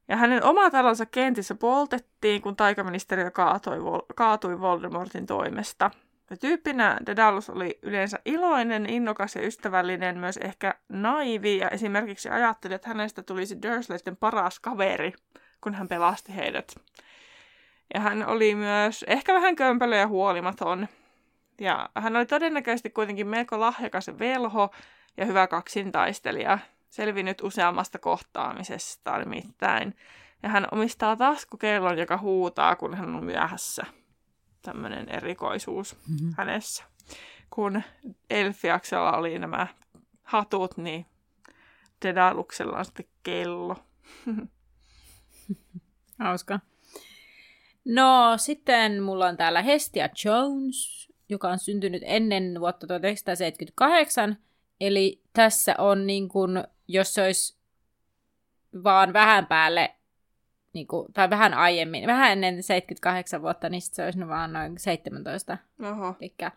Speaker 2: Ja hänen oma talonsa kentissä poltettiin, kun taikaministeriö kaatui, kaatui Voldemortin toimesta. Ja tyyppinä Dedalus oli yleensä iloinen, innokas ja ystävällinen, myös ehkä naivi, ja esimerkiksi ajatteli, että hänestä tulisi Dursleyten paras kaveri, kun hän pelasti heidät. Ja hän oli myös ehkä vähän kömpelö ja huolimaton. Ja hän oli todennäköisesti kuitenkin melko lahjakas velho ja hyvä kaksintaistelija, selvinnyt useammasta kohtaamisesta nimittäin. Ja hän omistaa taskukellon, joka huutaa, kun hän on myöhässä. Tämmöinen erikoisuus mm-hmm. hänessä. Kun Elfiaksella oli nämä hatut, niin Dedaluksella on sitten kello.
Speaker 1: Hauska. No sitten mulla on täällä Hestia Jones, joka on syntynyt ennen vuotta 1978. Eli tässä on niin kuin, jos se olisi vaan vähän päälle, niin kuin, tai vähän aiemmin, vähän ennen 78 vuotta, niin se olisi vaan noin 17.
Speaker 2: Oho.
Speaker 1: Elikkä,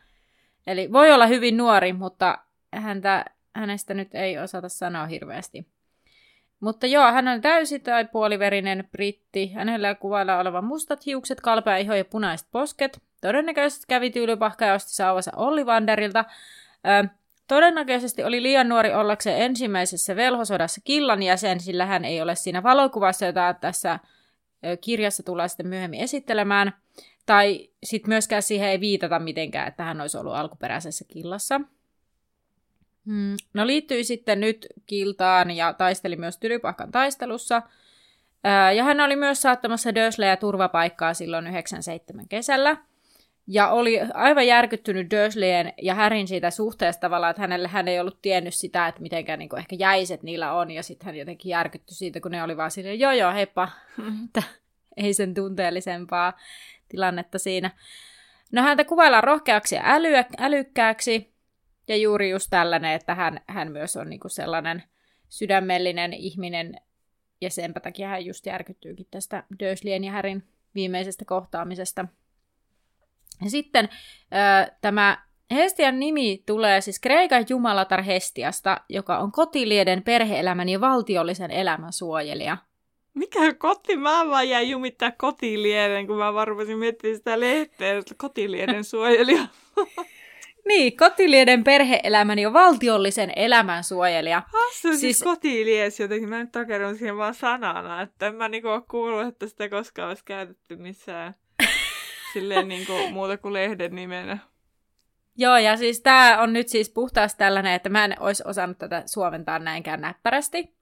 Speaker 1: eli voi olla hyvin nuori, mutta häntä, hänestä nyt ei osata sanoa hirveästi. Mutta joo, hän on täysi tai puoliverinen britti. Hänellä kuvailla olevan mustat hiukset, kalpea iho ja punaiset posket. Todennäköisesti kävi tyylipahka ja osti sauvansa Olli Vanderilta. Ö, todennäköisesti oli liian nuori ollakseen ensimmäisessä velhosodassa killan jäsen, sillä hän ei ole siinä valokuvassa, jota tässä kirjassa tullaan sitten myöhemmin esittelemään. Tai sitten myöskään siihen ei viitata mitenkään, että hän olisi ollut alkuperäisessä killassa. Hmm. No liittyi sitten nyt kiltaan ja taisteli myös Tylypahkan taistelussa. Ja hän oli myös saattamassa Dursleyä turvapaikkaa silloin 97 kesällä. Ja oli aivan järkyttynyt Dursleyen ja Härin siitä suhteesta tavallaan, että hänelle hän ei ollut tiennyt sitä, että mitenkään niin ehkä jäiset niillä on. Ja sitten hän jotenkin järkyttyi siitä, kun ne oli vaan silleen, joo joo, heippa. ei sen tunteellisempaa tilannetta siinä. No häntä kuvaillaan rohkeaksi ja älyä, älykkääksi. Ja juuri just tällainen, että hän, hän myös on niinku sellainen sydämellinen ihminen, ja sen takia hän just järkyttyykin tästä Dursleyen ja Härin viimeisestä kohtaamisesta. Ja sitten äh, tämä Hestian nimi tulee siis Kreikan jumalatar Hestiasta, joka on kotilieden perheelämän ja valtiollisen elämän suojelija.
Speaker 2: Mikä koti? Mä vaan jäin jumittaa kotilieden, kun mä varmasin miettiä sitä lehteä, kotilieden suojelija.
Speaker 1: Niin, kotilieden perheelämän ja valtiollisen elämän suojelija.
Speaker 2: Hassu, siis, siis kotilies jotenkin. Mä nyt takerun siihen vaan sanana, että en mä niinku ole kuullut, että sitä koskaan olisi käytetty missään silleen niinku muuta kuin lehden nimenä.
Speaker 1: Joo, ja siis tämä on nyt siis puhtaasti tällainen, että mä en olisi osannut tätä suomentaa näinkään näppärästi,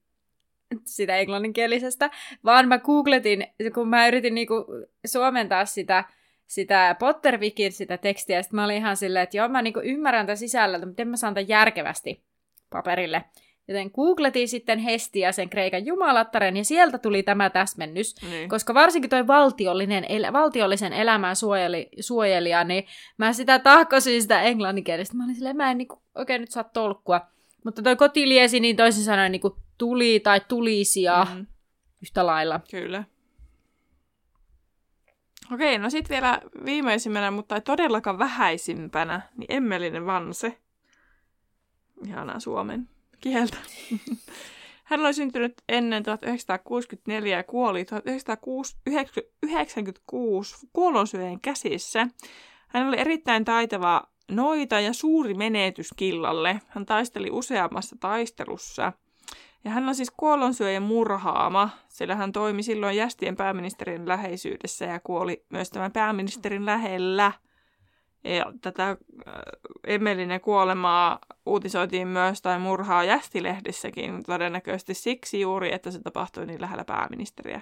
Speaker 1: sitä englanninkielisestä, vaan mä googletin, kun mä yritin niinku suomentaa sitä sitä Pottervikin sitä tekstiä, ja sitten mä olin ihan silleen, että joo, mä niinku ymmärrän tämän sisällöltä, mutta miten mä saan tämän järkevästi paperille. Joten googletin sitten Hestiä, sen Kreikan jumalattaren, ja sieltä tuli tämä täsmennys. Niin. Koska varsinkin toi valtiollinen, el- valtiollisen elämän suojeli, suojelija, niin mä sitä tahkosin sitä englanninkielistä. Mä olin silleen, mä en niinku oikein nyt saa tolkkua. Mutta toi kotiliesi, niin toisin sanoen niinku tuli tai tulisia mm. yhtä lailla.
Speaker 2: Kyllä. Okei, no sitten vielä viimeisimmänä, mutta ei todellakaan vähäisimpänä, niin Emmelinen Vanse. Ihanaa suomen kieltä. Hän oli syntynyt ennen 1964 ja kuoli 1996 kuolonsyöjen käsissä. Hän oli erittäin taitava noita ja suuri menetys killalle. Hän taisteli useammassa taistelussa – ja hän on siis kuollonsyöjän murhaama, sillä hän toimi silloin jästien pääministerin läheisyydessä ja kuoli myös tämän pääministerin lähellä. Ja tätä äh, Emelinen kuolemaa uutisoitiin myös tai murhaa jästilehdissäkin, todennäköisesti siksi juuri, että se tapahtui niin lähellä pääministeriä.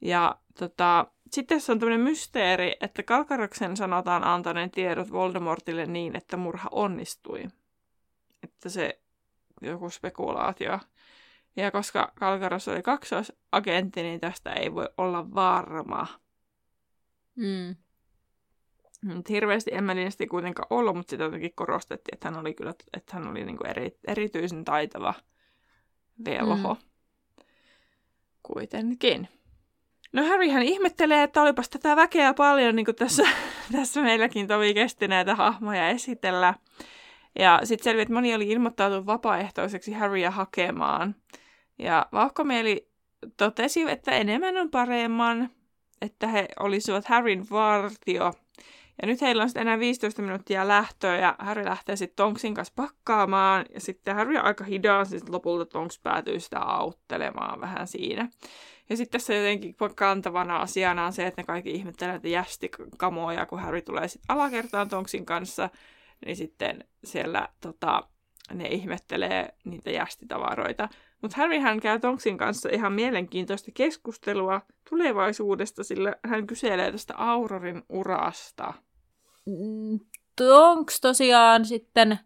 Speaker 2: Ja tota, sitten se on tämmöinen mysteeri, että Kalkaroksen sanotaan antaneen tiedot Voldemortille niin, että murha onnistui. Että se joku spekulaatio. Ja koska Kalkaros oli kaksoisagentti, niin tästä ei voi olla varma.
Speaker 1: Mm.
Speaker 2: Mutta hirveästi Emmelinestä ei kuitenkaan ollut, mutta sitä jotenkin korostettiin, että hän oli kyllä että hän oli niinku eri, erityisen taitava velho. Mm. Kuitenkin. No Harry hän ihmettelee, että olipas tätä väkeä paljon, niin kuin tässä, tässä meilläkin tovi kesti näitä hahmoja esitellä. Ja sitten selvi, että moni oli ilmoittautunut vapaaehtoiseksi Harryä hakemaan. Ja vauhkomieli totesi, että enemmän on paremman, että he olisivat Harryn vartio Ja nyt heillä on sitten enää 15 minuuttia lähtöä ja Harry lähtee sitten Tonksin kanssa pakkaamaan. Ja sitten Harry on aika hidas, siis lopulta Tonks päätyy sitä auttelemaan vähän siinä. Ja sitten tässä jotenkin kantavana asiana on se, että ne kaikki ihmettelee, että jästi kamoja, kun Harry tulee sitten alakertaan Tonksin kanssa, niin sitten siellä tota, ne ihmettelee niitä jästitavaroita. Mutta Harryhän käy Tonksin kanssa ihan mielenkiintoista keskustelua tulevaisuudesta, sillä hän kyselee tästä Aurorin urasta.
Speaker 1: Mm, Tonks tosiaan sitten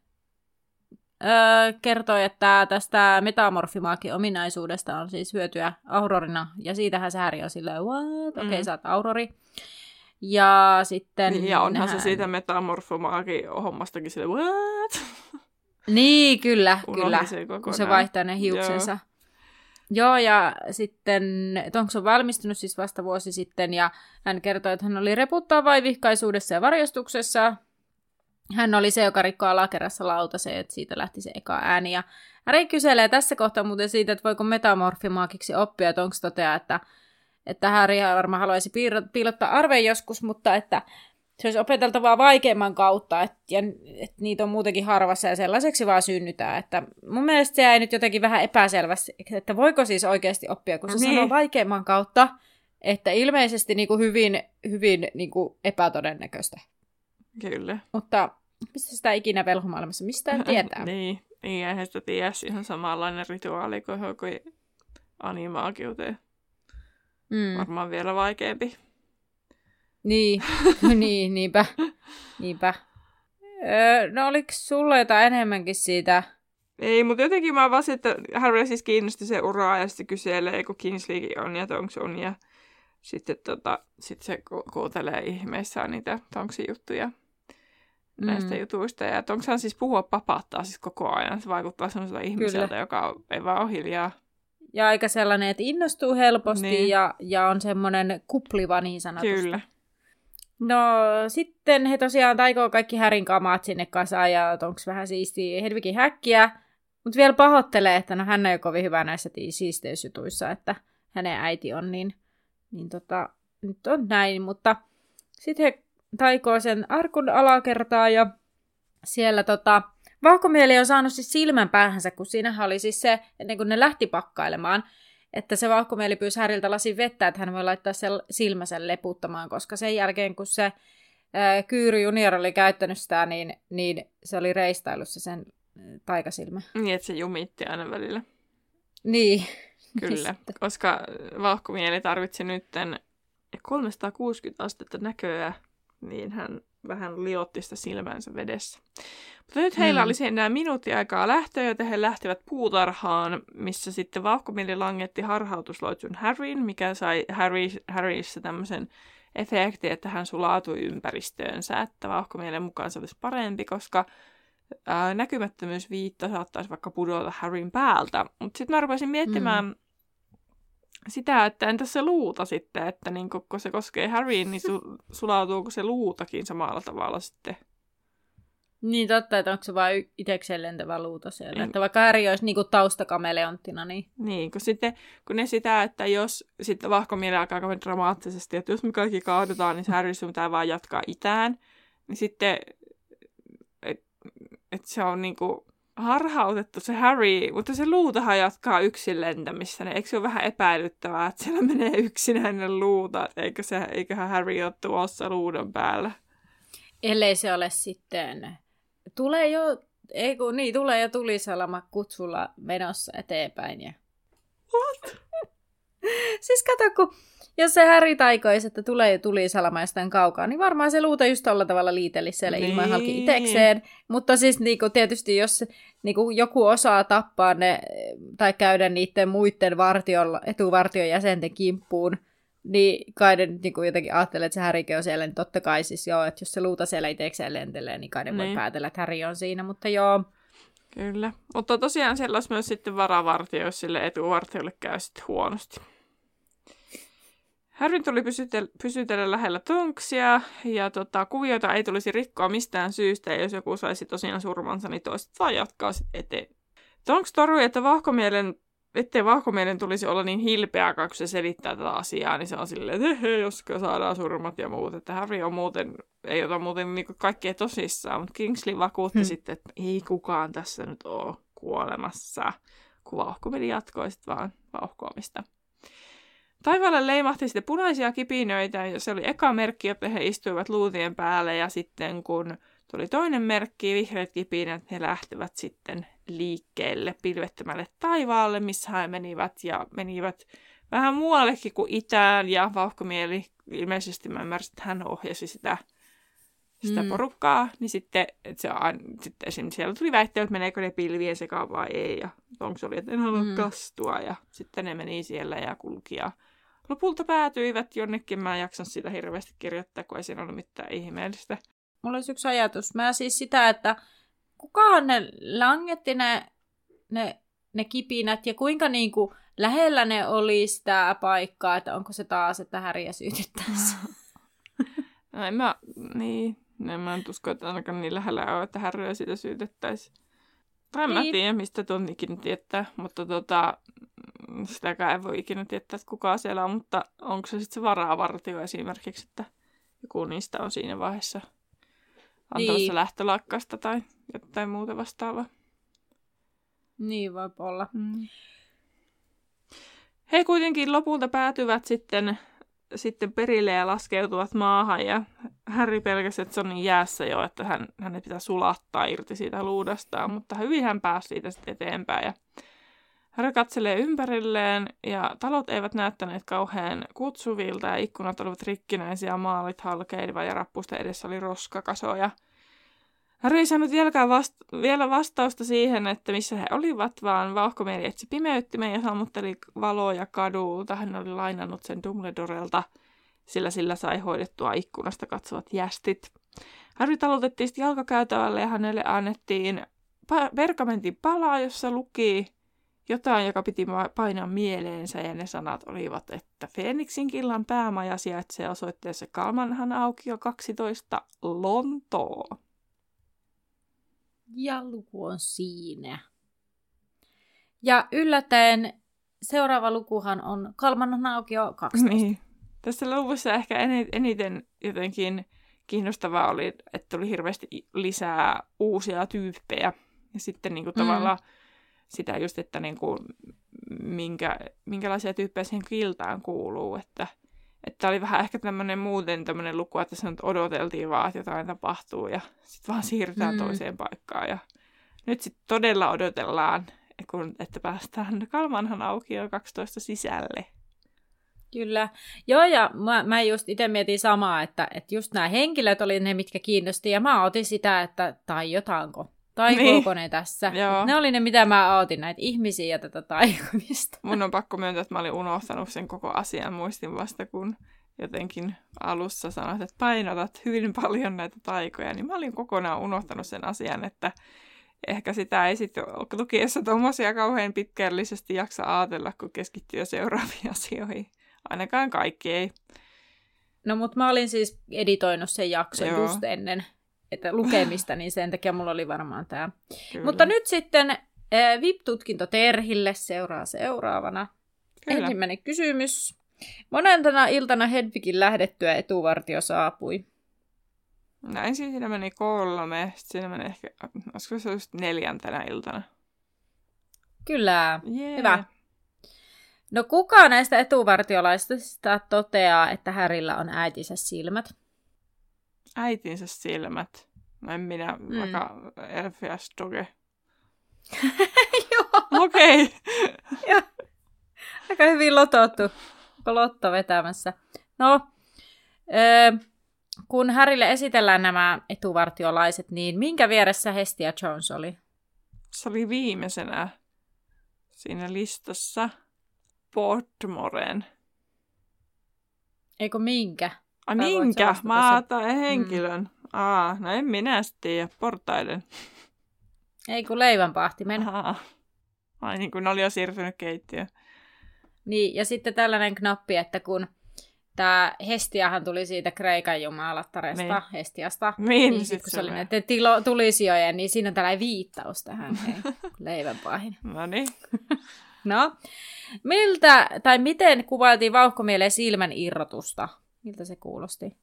Speaker 1: öö, kertoi, että tästä metamorfimaakin ominaisuudesta on siis hyötyä Aurorina, ja siitähän se Harry on silleen, what? Okei, okay, mm. sä oot Aurori. Ja sitten...
Speaker 2: Niin, ja onhan hän... se siitä metamorfomaakin hommastakin silleen, what?
Speaker 1: Niin, kyllä, kyllä, kun se vaihtaa ne hiuksensa. Joo. Joo, ja sitten Tonks on valmistunut siis vasta vuosi sitten, ja hän kertoi, että hän oli reputtaa vaivihkaisuudessa ja varjostuksessa. Hän oli se, joka rikkoi alakerrassa lautaseen, että siitä lähti se eka ääni. Ja Harry kyselee tässä kohtaa muuten siitä, että voiko metamorfimaakiksi oppia, että onko toteaa, että, että Harry varmaan haluaisi piilottaa arveen joskus, mutta että se olisi opeteltavaa vaikeimman kautta, et, ja et niitä on muutenkin harvassa ja sellaiseksi vaan synnytään. Että mun mielestä se jäi nyt jotenkin vähän epäselvästi, että voiko siis oikeasti oppia, kun se niin. sanoo vaikeimman kautta, että ilmeisesti niin kuin hyvin, hyvin niin kuin epätodennäköistä.
Speaker 2: Kyllä.
Speaker 1: Mutta mistä sitä ikinä velhomaailmassa mistään tietää?
Speaker 2: niin, niin eihän sitä tiedä ihan samanlainen rituaali kuin johonkin animaakiuteen. Mm. Varmaan vielä vaikeampi.
Speaker 1: Niin, niin niinpä. niinpä. Öö, no oliko sulla jotain enemmänkin siitä?
Speaker 2: Ei, mutta jotenkin mä vaan että Harry siis kiinnosti se uraa ja sitten kyselee, kun Kingsleykin on ja Tonks on. Ja sitten tota, sit se ku- kuuntelee ihmeissään niitä Tonksin juttuja mm. näistä jutuista. Ja Tonkshan siis puhua papattaa siis koko ajan. Se vaikuttaa sellaiselta ihmiseltä, Kyllä. joka ei vaan ole hiljaa.
Speaker 1: Ja aika sellainen, että innostuu helposti niin. ja, ja on semmoinen kupliva niin sanotusti. Kyllä. No sitten he tosiaan taikoo kaikki Härin kamat sinne kasaan ja onko vähän siisti Hedvigin häkkiä. Mutta vielä pahoittelee, että no hän ei ole kovin hyvä näissä siisteysjutuissa, että hänen äiti on niin, niin tota, nyt on näin. Mutta sitten he taikoo sen arkun alakertaa ja siellä tota, Vahkomieli on saanut siis silmän päähänsä, kun siinähän oli siis se, ennen kuin ne lähti pakkailemaan, että se vauhkomieli pyysi Häriltä lasin vettä, että hän voi laittaa sen silmäsen leputtamaan, koska sen jälkeen, kun se ää, Kyyry junior oli käyttänyt sitä, niin, niin se oli reistailussa sen taikasilmä.
Speaker 2: Niin, että se jumitti aina välillä.
Speaker 1: Niin.
Speaker 2: Kyllä, koska vauhkomieli tarvitsi nytten 360 astetta näköä, niin hän vähän liotti sitä silmänsä vedessä. Mutta nyt heillä mm. oli enää minuutti aikaa lähtöä, joten he lähtivät puutarhaan, missä sitten vauhkomieli langetti harhautusloitsun Harryn, mikä sai Harry, Harryssä tämmöisen efekti, että hän sulautui ympäristöönsä, että vauhkomielen mukaan se olisi parempi, koska ää, näkymättömyysviitta saattaisi vaikka pudota Harryn päältä. Mutta sitten mä rupesin miettimään, mm sitä, että entä se luuta sitten, että niin kun se koskee Harryin, niin su- sulautuuko se luutakin samalla tavalla sitten?
Speaker 1: Niin totta, että onko se vain itsekseen lentävä luuta siellä. En... Että vaikka Harry olisi niinku taustakameleonttina, niin...
Speaker 2: Niin, kun sitten kun ne sitä, että jos sitten vahkomieli alkaa kauhean dramaattisesti, että jos me kaikki kaadutaan, niin se Harry sun pitää vaan jatkaa itään. Niin sitten, että et se on niinku harhautettu se Harry, mutta se luutahan jatkaa yksin lentämistä. Niin eikö se ole vähän epäilyttävää, että siellä menee yksinäinen luuta? Eikö se, eiköhän Harry ole tuossa luudon päällä?
Speaker 1: Ellei se ole sitten... Tulee jo, ei kun, niin, tulee jo tulisalama kutsulla menossa eteenpäin. Ja...
Speaker 2: What?
Speaker 1: siis kato, kun jos se Häri taikoisi, että tulee ja tuli salama jostain kaukaa, niin varmaan se luuta just tuolla tavalla liiteli siellä niin. ilman halki itekseen. Mutta siis niin kuin, tietysti jos niin kuin, joku osaa tappaa ne tai käydä niiden muiden vartion, etuvartion jäsenten kimppuun, niin kai ne niin kuin jotenkin ajattelee, että se Härikin on siellä, niin totta kai siis joo, että jos se luuta siellä itsekseen lentelee, niin kai ne niin. voi päätellä, että Häri on siinä, mutta joo.
Speaker 2: Kyllä, mutta tosiaan siellä olisi myös sitten varavartio, jos sille etuvartiolle käy sitten huonosti. Harryn tuli pysytellä, pysytellä lähellä Tonksia, ja tota, kuvioita ei tulisi rikkoa mistään syystä, ja jos joku saisi tosiaan surmansa, niin toiset vaan jatkaa sitten eteen. Tonks torui, että vahkomielen ettei vauhkomielen tulisi olla niin hilpeä, kun se selittää tätä asiaa, niin se on silleen, että josko saadaan surmat ja muut. Että Harry on muuten, ei ota muuten niin kaikkea tosissaan, mutta Kingsley vakuutti hmm. sitten, että ei kukaan tässä nyt ole kuolemassa, kun vauhkomieli jatkoi sitten vaan vauhkoamista. Taivaalle leimahti sitten punaisia kipinöitä, ja se oli eka merkki, että he istuivat luutien päälle, ja sitten kun tuli toinen merkki, vihreät kipinät, he lähtevät sitten liikkeelle pilvettömälle taivaalle, missä he menivät, ja menivät vähän muuallekin kuin itään, ja vauhkomieli, ilmeisesti mä ymmärsin, että hän ohjasi sitä, sitä mm. porukkaa, niin sitten, että se on, sitten esimerkiksi siellä tuli väitteet, että meneekö ne pilvien sekaan vai ei, ja onko se oli, että en halua mm. kastua, ja sitten ne meni siellä ja kulki, ja lopulta päätyivät jonnekin. Mä en jaksan sitä hirveästi kirjoittaa, kun ei siinä ole mitään ihmeellistä.
Speaker 1: Mulla olisi yksi ajatus. Mä siis sitä, että kukaan ne langetti ne, ne, ne kipinät ja kuinka niin kuin lähellä ne oli sitä paikkaa, että onko se taas, että häriä syytettäisi.
Speaker 2: no en mä, niin, en mä usko, että ainakaan niin lähellä ole, että häriä siitä syytettäisiin. Tai en niin. mä tiedä, mistä tuon ikinä tietää, mutta tota, sitäkään ei voi ikinä tietää, että kuka siellä on, mutta onko se sitten se varavartio esimerkiksi, että joku niistä on siinä vaiheessa antamassa niin. lähtölakkasta tai jotain muuta vastaavaa.
Speaker 1: Niin voi olla. Mm.
Speaker 2: He kuitenkin lopulta päätyvät sitten, sitten perille ja laskeutuvat maahan ja Harry pelkäsi, että se on niin jäässä jo, että hän, hänen pitää sulattaa irti siitä luudastaan, mutta hyvin hän pääsi siitä sitten eteenpäin ja Harry katselee ympärilleen ja talot eivät näyttäneet kauhean kutsuvilta ja ikkunat olivat rikkinäisiä, maalit halkeilivat ja rappusten edessä oli roskakasoja. Harry ei saanut vasta- vielä vastausta siihen, että missä he olivat, vaan vauhkomieli etsi pimeyttimen ja sammutteli valoja kadulta. Hän oli lainannut sen Dumbledorelta, sillä sillä sai hoidettua ikkunasta katsovat jästit. Harry talutettiin jalkakäytävälle ja hänelle annettiin pergamentin palaa, jossa luki jotain, joka piti painaa mieleensä, ja ne sanat olivat, että Feeniksin killan päämaja sijaitsee osoitteessa Kalmanhan aukio 12 Lontoo.
Speaker 1: Ja luku on siinä. Ja yllättäen seuraava lukuhan on Kalmanhan aukio 12. Niin.
Speaker 2: Tässä luvussa ehkä eniten jotenkin kiinnostavaa oli, että tuli hirveästi lisää uusia tyyppejä. Ja sitten niin kuin mm. tavallaan sitä just, että niin kuin, minkä, minkälaisia tyyppejä siihen kiltaan kuuluu, että että oli vähän ehkä tämmöinen muuten tämmöinen luku, että se nyt odoteltiin vaan, että jotain tapahtuu ja sitten vaan siirrytään mm. toiseen paikkaan. Ja nyt sitten todella odotellaan, kun, että päästään Kalmanhan auki jo 12 sisälle.
Speaker 1: Kyllä. Joo, ja mä, mä just itse mietin samaa, että, että just nämä henkilöt oli ne, mitkä kiinnosti, ja mä otin sitä, että taiotaanko. Taikooko niin. tässä? Joo. Ne oli ne, mitä mä ootin, näitä ihmisiä ja tätä taikomista.
Speaker 2: Mun on pakko myöntää, että mä olin unohtanut sen koko asian muistin vasta, kun jotenkin alussa sanoit, että painotat hyvin paljon näitä taikoja, niin mä olin kokonaan unohtanut sen asian, että ehkä sitä ei sitten lukiessa tuommoisia kauhean pitkällisesti jaksa ajatella, kun keskittyy seuraaviin asioihin. Ainakaan kaikki ei.
Speaker 1: No, mutta mä olin siis editoinut sen jakson Joo. just ennen että lukemista, niin sen takia mulla oli varmaan tämä. Mutta nyt sitten äh, VIP-tutkinto Terhille seuraa seuraavana. Kyllä. Ensimmäinen kysymys. Monentena iltana Hedvigin lähdettyä etuvartio saapui?
Speaker 2: No ensin siinä meni kolme, sitten siinä meni ehkä, olisiko se just neljäntenä iltana?
Speaker 1: Kyllä, yeah. hyvä. No kuka näistä etuvartiolaisista toteaa, että Härillä on äitinsä silmät?
Speaker 2: Äitinsä silmät. No en minä, mm. vaikka Elfias Doge.
Speaker 1: Joo.
Speaker 2: Okei. Okay.
Speaker 1: Aika hyvin lotottu. Onko Lotto vetämässä? No, öö, kun Härille esitellään nämä etuvartiolaiset, niin minkä vieressä Hestia Jones oli?
Speaker 2: Se oli viimeisenä siinä listassa Portmoren.
Speaker 1: Eikö minkä?
Speaker 2: A, minkä? Mä ajattelin henkilön. Mm. Aa, no en minä tiedä. Portaiden.
Speaker 1: Ei kun leivänpahtimen.
Speaker 2: Aha. Ai niin kuin ne oli jo siirtynyt keittiöön.
Speaker 1: Niin, ja sitten tällainen knappi, että kun tämä Hestiahan tuli siitä Kreikan jumalattaresta, niin. Hestiasta, niin, niin, niin sit kun se oli näiden tilo, tulisijojen, niin siinä on tällainen viittaus tähän hei, leivänpahin.
Speaker 2: No niin.
Speaker 1: No, miltä tai miten kuvailtiin vauhkomieleen silmän irrotusta? Miltä se kuulosti?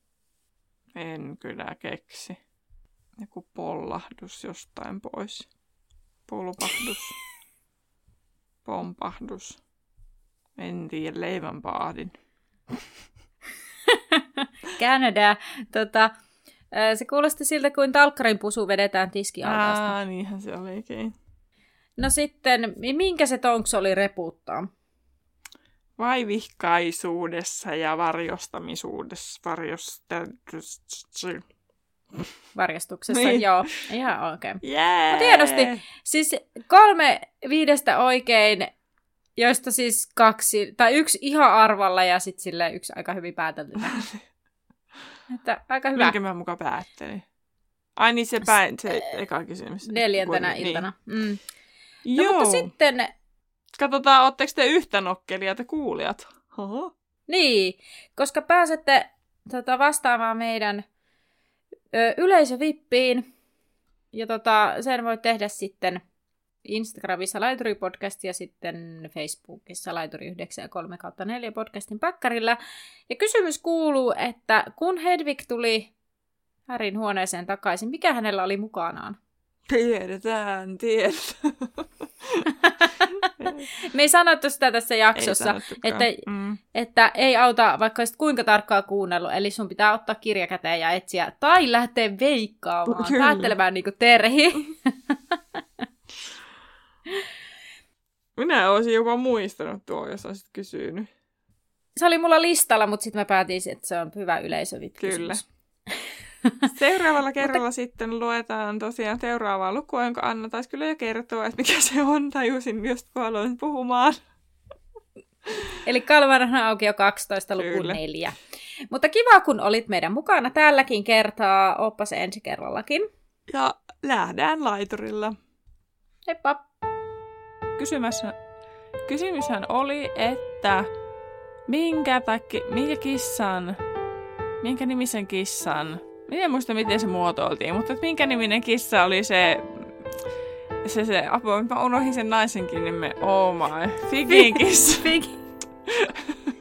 Speaker 2: En kyllä keksi. Joku pollahdus jostain pois. Pulpahdus. Pompahdus. En tiedä, leivänpaadin.
Speaker 1: Canada. Tota, se kuulosti siltä, kuin talkkarin pusu vedetään tiskialtaasta.
Speaker 2: Aa, niinhän se olikin.
Speaker 1: No sitten, minkä se tonks oli reputtaa?
Speaker 2: Vaivihkaisuudessa ja varjostamisuudessa. Varjosta...
Speaker 1: Varjostuksessa,
Speaker 2: Niin.
Speaker 1: joo. Ihan oikein.
Speaker 2: Yeah!
Speaker 1: Mä tiedosti. Siis kolme viidestä oikein, joista siis kaksi, tai yksi ihan arvalla ja sitten sille yksi aika hyvin pääteltynä. Että aika hyvä.
Speaker 2: Minkä mä mukaan päättelin? Ai niin, se, pää, se eka kysymys.
Speaker 1: Neljäntenä
Speaker 2: Kuitenkin,
Speaker 1: iltana. Mm.
Speaker 2: Niin.
Speaker 1: No
Speaker 2: Joo.
Speaker 1: mutta sitten,
Speaker 2: Katsotaan, ootteko te yhtä nokkelia te kuulijat? Oho.
Speaker 1: niin, koska pääsette tota, vastaamaan meidän ö, yleisövippiin, ja tota, sen voi tehdä sitten Instagramissa Laituri Podcast ja sitten Facebookissa Laituri 9 ja 3 kautta 4 podcastin päkkärillä. Ja kysymys kuuluu, että kun Hedvig tuli Härin huoneeseen takaisin, mikä hänellä oli mukanaan?
Speaker 2: Tiedetään, tiedetään.
Speaker 1: Me ei sanottu sitä tässä jaksossa, että,
Speaker 2: Mm.
Speaker 1: että ei auta vaikka olisit kuinka tarkkaa kuunnellut, eli sun pitää ottaa kirja käteen ja etsiä, tai lähteä veikkaamaan,
Speaker 2: Kyllä.
Speaker 1: päättelemään niin kuin Terhi.
Speaker 2: Minä olisin jopa muistanut tuo, jos olisit kysynyt.
Speaker 1: Se oli mulla listalla, mutta sitten mä päätin, että se on hyvä yleisövit
Speaker 2: Kyllä. Seuraavalla kerralla sitten luetaan tosiaan seuraavaa lukua, jonka Anna taisi kyllä jo kertoa, että mikä se on. Tajusin just, kun aloin puhumaan.
Speaker 1: Eli Kalmaran aukio 12 luku
Speaker 2: Kyllä.
Speaker 1: 4. Mutta kiva, kun olit meidän mukana tälläkin kertaa. Oppa se ensi kerrallakin.
Speaker 2: Ja lähdään laiturilla.
Speaker 1: Heippa!
Speaker 2: Kysymässä, kysymyshän oli, että minkä, takki, minkä kissan, minkä nimisen kissan, minä en muista miten se muotoiltiin, mutta että minkä niminen kissa oli se, se, se apua, mä unohdin sen naisenkin nimen, oh my, Figin kissa.
Speaker 1: Fig-